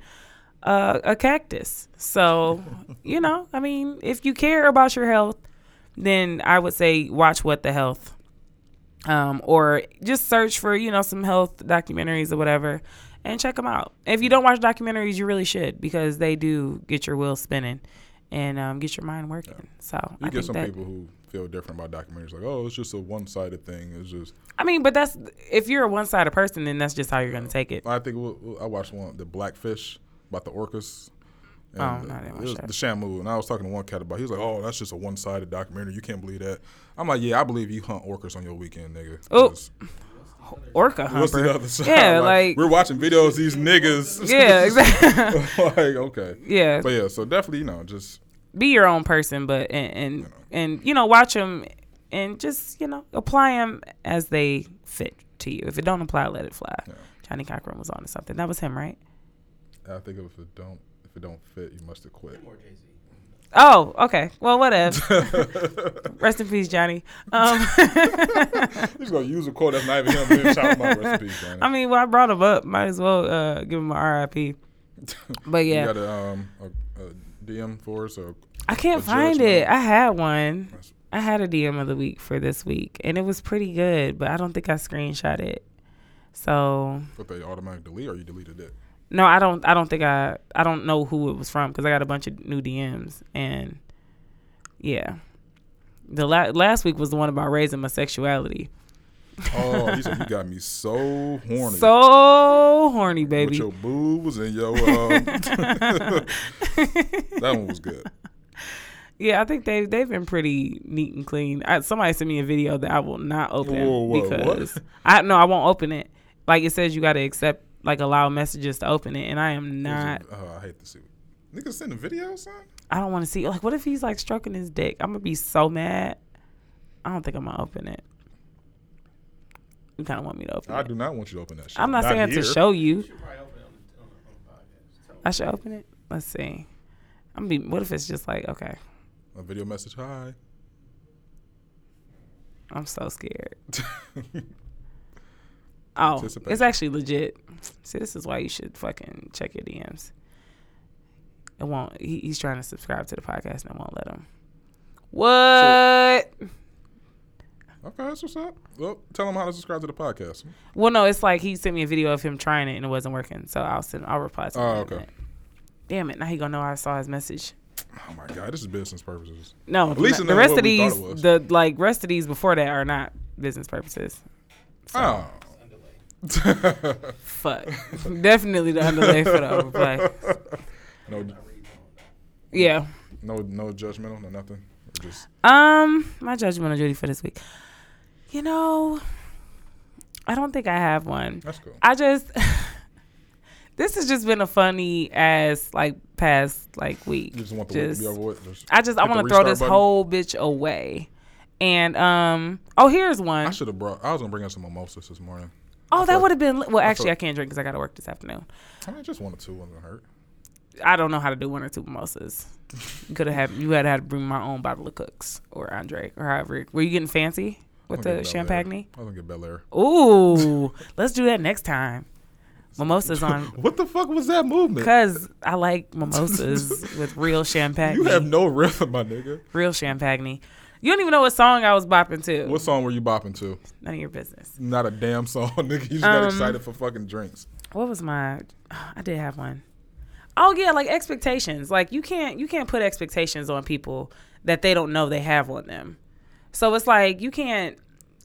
uh, a cactus. So you know i mean if you care about your health then i would say watch what the health um, or just search for you know some health documentaries or whatever and check them out. If you don't watch documentaries you really should because they do get your wheels spinning and um, get your mind working. So You i get some that people who feel different about documentaries. Like, oh, it's just a one-sided thing. It's just. i mean but that's if you're a one-sided person then that's just how you're going to take it I think we'll, we'll- I watched one, the Blackfish, about the orcas. Oh, no, I didn't it watch was that. the Shamu, and I was talking to one cat about. He was like, "Oh, that's just a one-sided documentary. You can't believe that." I'm like, "Yeah, I believe you hunt orcas on your weekend, nigga." Oh. orca What's the other side? Yeah, like, we're watching videos. These niggas. yeah, exactly. like okay. yeah, But yeah, so definitely, you know, just be your own person, but and and and you know watch them and just you know apply them as they fit to you. If it don't apply, let it fly. Yeah. Johnnie Cochran was on to something. That was him, right? I think if it don't if it don't fit, you must have quit. More Jay Z. Oh, okay. Well, whatever. Rest in peace, Johnnie. Um, He's gonna use a quote that's not even him. Then shout him out recipe. I mean, well, I brought him up. Might as well uh, give him a RIP. But You yeah, got a, um, a, a DM for us or I can't find judgment. it. I had one. I had a DM of the week for this week, and it was pretty good, but I don't think I screenshot it. So what they automatic delete or you deleted it? no, I don't. I don't think I. I don't know who it was from because I got a bunch of new DMs, and yeah, the la- last week was the one about raising my sexuality. Oh, he said you got me so horny. So horny, baby. With your boobs and your um, that one was good. Yeah, I think they've they've been pretty neat and clean. I, somebody sent me a video that I will not open Whoa, whoa, what? because I no, I won't open it. Like it says, you got to accept like allow messages to open it, and I am not. Oh, I hate to see. Niggas sending videos, son. I don't want to see. Like, what if he's like stroking his dick? I'm gonna be so mad. I don't think I'm gonna open it. You kind of want me to open I it. do not want you to open that shit. I'm not, saying here. to show you. You should probably open it on the, on the, on the podcast. Tell I should open it. Let's see. I'm be. What if it's just like okay? a video message. Hi. I'm so scared. Oh, it's actually legit. See, this is why you should fucking check your DMs. It won't. He, he's trying to subscribe to the podcast and it won't let him. What? Okay, that's what's up. Well, tell them how to subscribe to the podcast. well, no, it's like he sent me a video of him trying it and it wasn't working. So I'll send. I'll reply to him. Oh, okay. Damn it! Now he gonna know I saw his message. Oh my god, this is business purposes. No, At least the rest of these, the like rest of these before that are not business purposes. Oh. Fuck, definitely the underlay for the overplay. no, Yeah. no, no judgmental, no nothing. Just Um, my judgment on Judy for this week. You know, I don't think I have one. that's cool. I just this has just been a funny ass like past like week. You just want the week to be over with. Just, I just I want to throw this button. whole bitch away. And um oh here's one. I should have brought. I was gonna bring us some mimosas this morning. Oh I that would have been well I actually thought- I can't drink because I got to work this afternoon. I mean, just one or two wasn't hurt. I don't know how to do one or two mimosas. You could have had you had had to bring my own bottle of Cooks or Andre or however. Were you getting fancy with the gonna get Belaire. champagne? I was gonna get Belaire. Ooh, let's do that next time. Mimosas on What the fuck was that movement? because I like mimosas with real champagne. You have no rhythm, my nigga. real champagne. You don't even know what song I was bopping to. What song were you bopping to? None of your business. Not a damn song, nigga. You just got Um, excited for fucking drinks. What was my? I did have one. Oh yeah, like expectations. Like you can't you can't put expectations on people that they don't know they have on them. So it's like you can't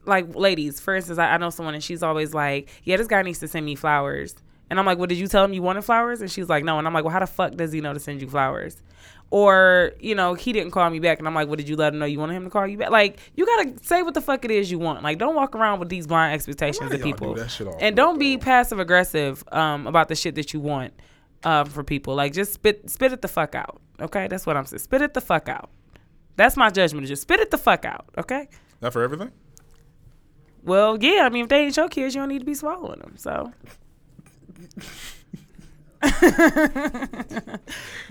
like ladies. For instance, I, I know someone and she's always like, "Yeah, this guy needs to send me flowers." And I'm like, "Well, did you tell him you wanted flowers?" And she's like, "No." And I'm like, "Well, how the fuck does he know to send you flowers?" Or you know, he didn't call me back, and I'm like, "Well, did you let him know you wanted him to call you back?" Like, you gotta say what the fuck it is you want. Like, don't walk around with these blind expectations of people do that shit all and don't be passive aggressive um, about the shit that you want um, for people. Like just spit spit it the fuck out. Okay, that's what I'm saying. Spit it the fuck out. That's my judgment. Just spit it the fuck out. Okay. Not for everything. Well, yeah. I mean, if they ain't your kids, you don't need to be swallowing them. So.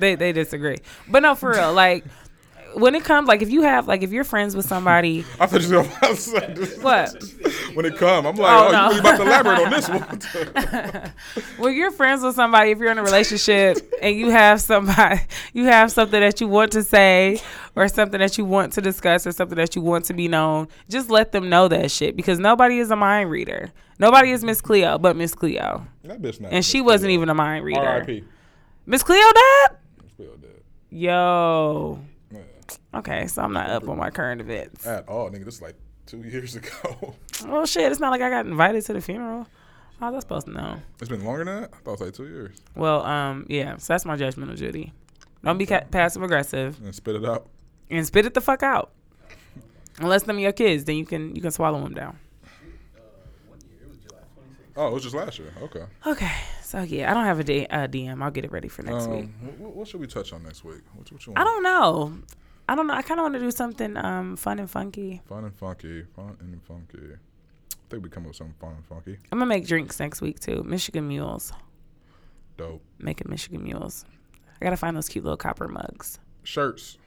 they they disagree, but no, for real. Like when it comes, like if you have, like if you're friends with somebody, I thought you were about to what? When it come, I'm like, Oh, oh, no. you really about to elaborate on this one? when you're friends with somebody, if you're in a relationship and you have somebody, you have something that you want to say or something that you want to discuss or something that you want to be known, just let them know that shit because nobody is a mind reader. Nobody is Miss Cleo but Miss Cleo. that bitch not. And she wasn't even a mind reader. R.I.P. Miss Cleo died? Yo. Okay, so I'm not up on my current events. At all, nigga. This is like two years ago. Well, shit, it's not like I got invited to the funeral. How was I supposed to know? it's been longer than that. I thought it was like two years. Well, um, yeah, so that's my judgment of Judy. Don't be ca- passive aggressive. And spit it out. and spit it the fuck out. Unless them your kids, then you can you can swallow them down. Uh, one year, it was July Oh, it was just last year. Okay. Okay, so yeah, I don't have a, D- DM. I'll get it ready for next week. Um, what, what should we touch on next week? What, what you I don't know. I don't know. I kind of want to do something um, fun and funky. Fun and funky. Fun and funky. I think we come up with something fun and funky. I'm gonna make drinks next week too. Michigan mules. Dope. Making Michigan mules. I gotta find those cute little copper mugs. Shirts.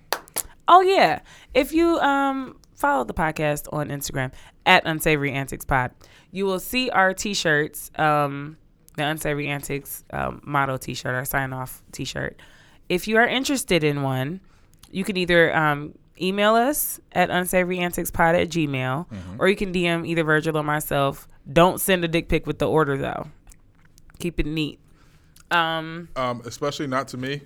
Oh yeah. If you um follow the podcast on Instagram at Unsavory Antics Pod, you will see our t-shirts. Um, the Unsavory Antics um, motto t-shirt, our sign off t-shirt. If you are interested in one, you can either um, email us at unsavoryantixpod at gmail, or you can DM either Virgil or myself. Don't send a dick pic with the order though. Keep it neat. Um, Um, especially not to me.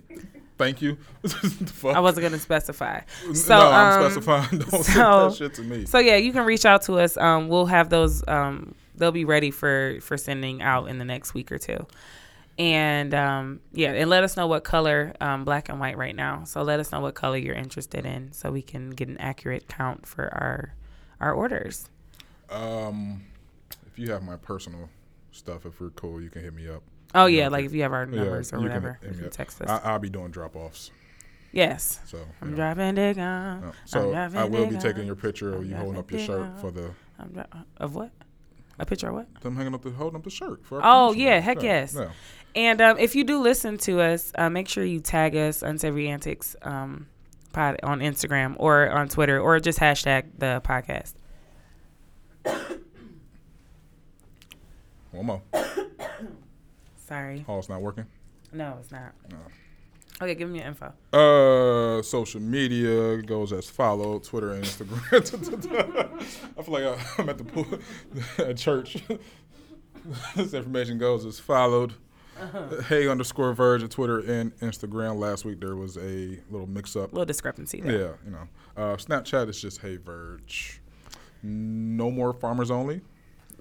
Thank you. Fuck? I wasn't gonna specify. So no, I'm um, specifying. Don't send so- that shit to me. So yeah, you can reach out to us. Um, we'll have those. Um, they'll be ready for for sending out in the next week or two. And um, yeah, and let us know what color, um, black and white right now. So let us know what color you're interested in, so we can get an accurate count for our our orders. Um, if you have my personal stuff, if we're cool, you can hit me up. Oh Yeah, yeah, like if you have our Yeah, numbers or you can whatever, you can text us. I, I'll be doing drop offs. yes, So I'm know. driving dig on. Yeah. So driving I will be taking your picture of you holding up your shirt for the dri- of what? A picture of what? them hanging up the holding up the shirt for. Oh, yeah, heck yes. Yeah. And um, if you do listen to us, uh, make sure you tag us Unsavory Antics um, pod on Instagram or on Twitter or just hashtag the podcast. One more. Sorry. Oh, it's not working. No, it's not. No. Okay, give me your info. Uh, social media goes as follow: Twitter and Instagram. I feel like I'm at the pool at church. this information goes as followed. Hey underscore Verge on Twitter and Instagram. Last week there was a little mix-up. little discrepancy there. Yeah, you know. Uh, Snapchat is just Hey Verge. No more farmers only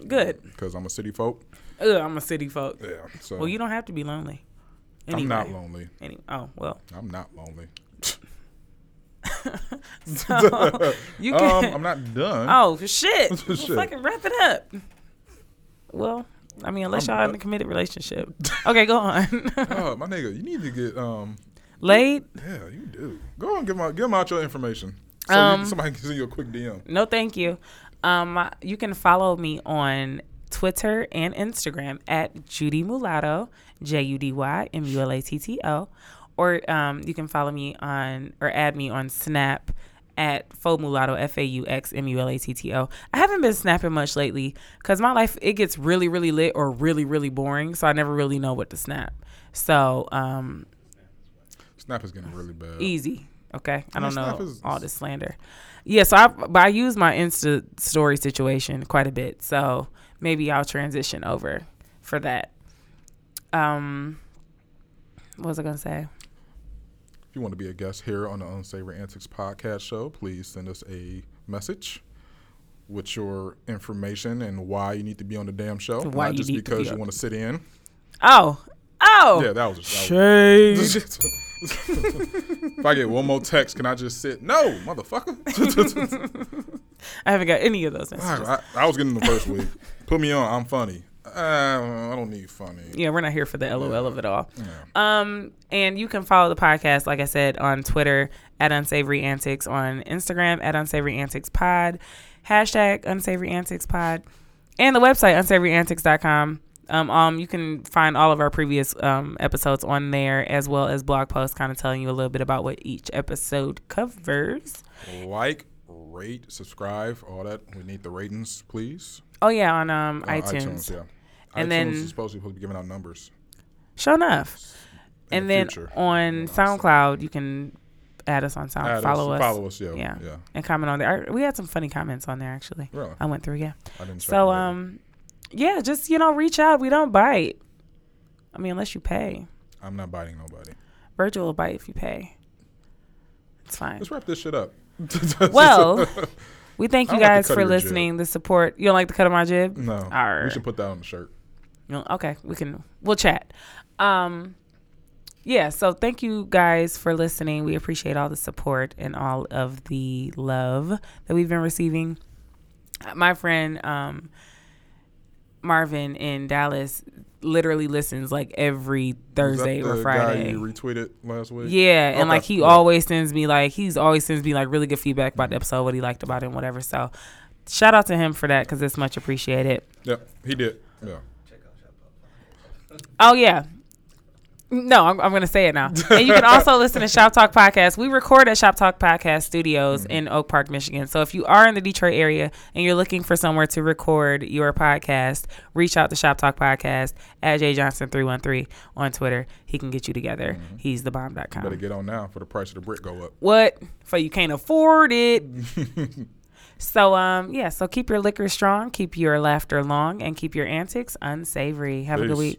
Good. because I'm a city folk. Ugh, I'm a city folk. Yeah, so Well, you don't have to be lonely. I'm not lonely. Any- oh, well. I'm not lonely. So, you um, can. I'm not done. oh, shit. Well, Shit. fucking wrap it up. Well, I mean, unless I'm- y'all in a committed relationship. Okay, go on. Oh, my nigga, you need to get um. Late? Yeah, you do. Go on, give my give 'em out your information. So Um, you, somebody can send you a quick DM. No, thank you. Um, you can follow me on Twitter and Instagram at Judy Mulatto, J U D Y M U L A T T O, or um, you can follow me on or add me on Snap at Faux Mulatto, F A U X M U L A T T O. I haven't been snapping much lately because my life it gets really really lit or really really boring, so I never really know what to snap. So um, Snap is getting really bad. easy. Okay, I I don't know is- all this slander. Yeah, so I but I use my Insta story situation quite a bit. So maybe I'll transition over for that. Um, what was I gonna say? If you want to be a guest here on the Unsavory Antics podcast show, please send us a message with your information and why you need to be on the damn show. Why Not you just need to because you want to sit in. Oh, oh, Yeah, that was a shade. If I get one more text, can I just sit? No, motherfucker. I haven't got any of those messages. I, I was getting the first week. Put me on. I'm funny. Uh, I don't need funny. Yeah, we're not here for the LOL of it all. Yeah. Um, and you can follow the podcast, like I said, on Twitter at Unsavory Antics, on Instagram at Unsavory Antics Pod, hashtag Unsavory Antics Pod, and the website unsavouryantics.com. Um, um, you can find all of our previous um, episodes on there, as well as blog posts, kind of telling you a little bit about what each episode covers. Like, rate, subscribe, all that. We need the ratings, please. Oh yeah, on um, On iTunes. yeah. And iTunes then- is supposed to be giving out numbers. Sure enough. in And the then future. on SoundCloud, you can add us on Sound, Add follow us, Follow us, yeah. Yeah. Yeah. and comment on there. We had some funny comments on there actually. Really? I went through, yeah. I didn't So um, yeah, just you know, reach out. We don't bite. I mean, unless you pay. I'm not biting nobody. Virgil will bite if you pay. It's fine. Let's wrap this shit up. Well, we thank you don't like guys for your jib. listening. The support. You don't like the cut of my jib? no. Arr. We should put that on the shirt. Okay, we can. We'll chat. Um, yeah. So thank you guys for listening. We appreciate all the support and all of the love that we've been receiving. My friend, um, Marvin in Dallas literally listens like every Thursday or Friday. Guy you retweeted last week. Yeah, and Okay, like he yeah. always sends me like he's always sends me like really good feedback about the mm-hmm. episode, what he liked about it, and whatever. So, shout out to him for that because it's much appreciated. Yep, he did. Yeah. Check out Shop Talk Podcast. Oh yeah. No, I'm, I'm going to say it now. And you can also listen to Shop Talk Podcast. We record at Shop Talk Podcast Studios in Oak Park, Michigan. So if you are in the Detroit area and you're looking for somewhere to record your podcast, reach out to Shop Talk Podcast at J Johnson 313 on Twitter. He can get you together. He's the bomb.com. Better get on now for the price of the brick go up. What? For you can't afford it. so um yeah, so keep your liquor strong, keep your laughter long, and keep your antics unsavory. Have a good week.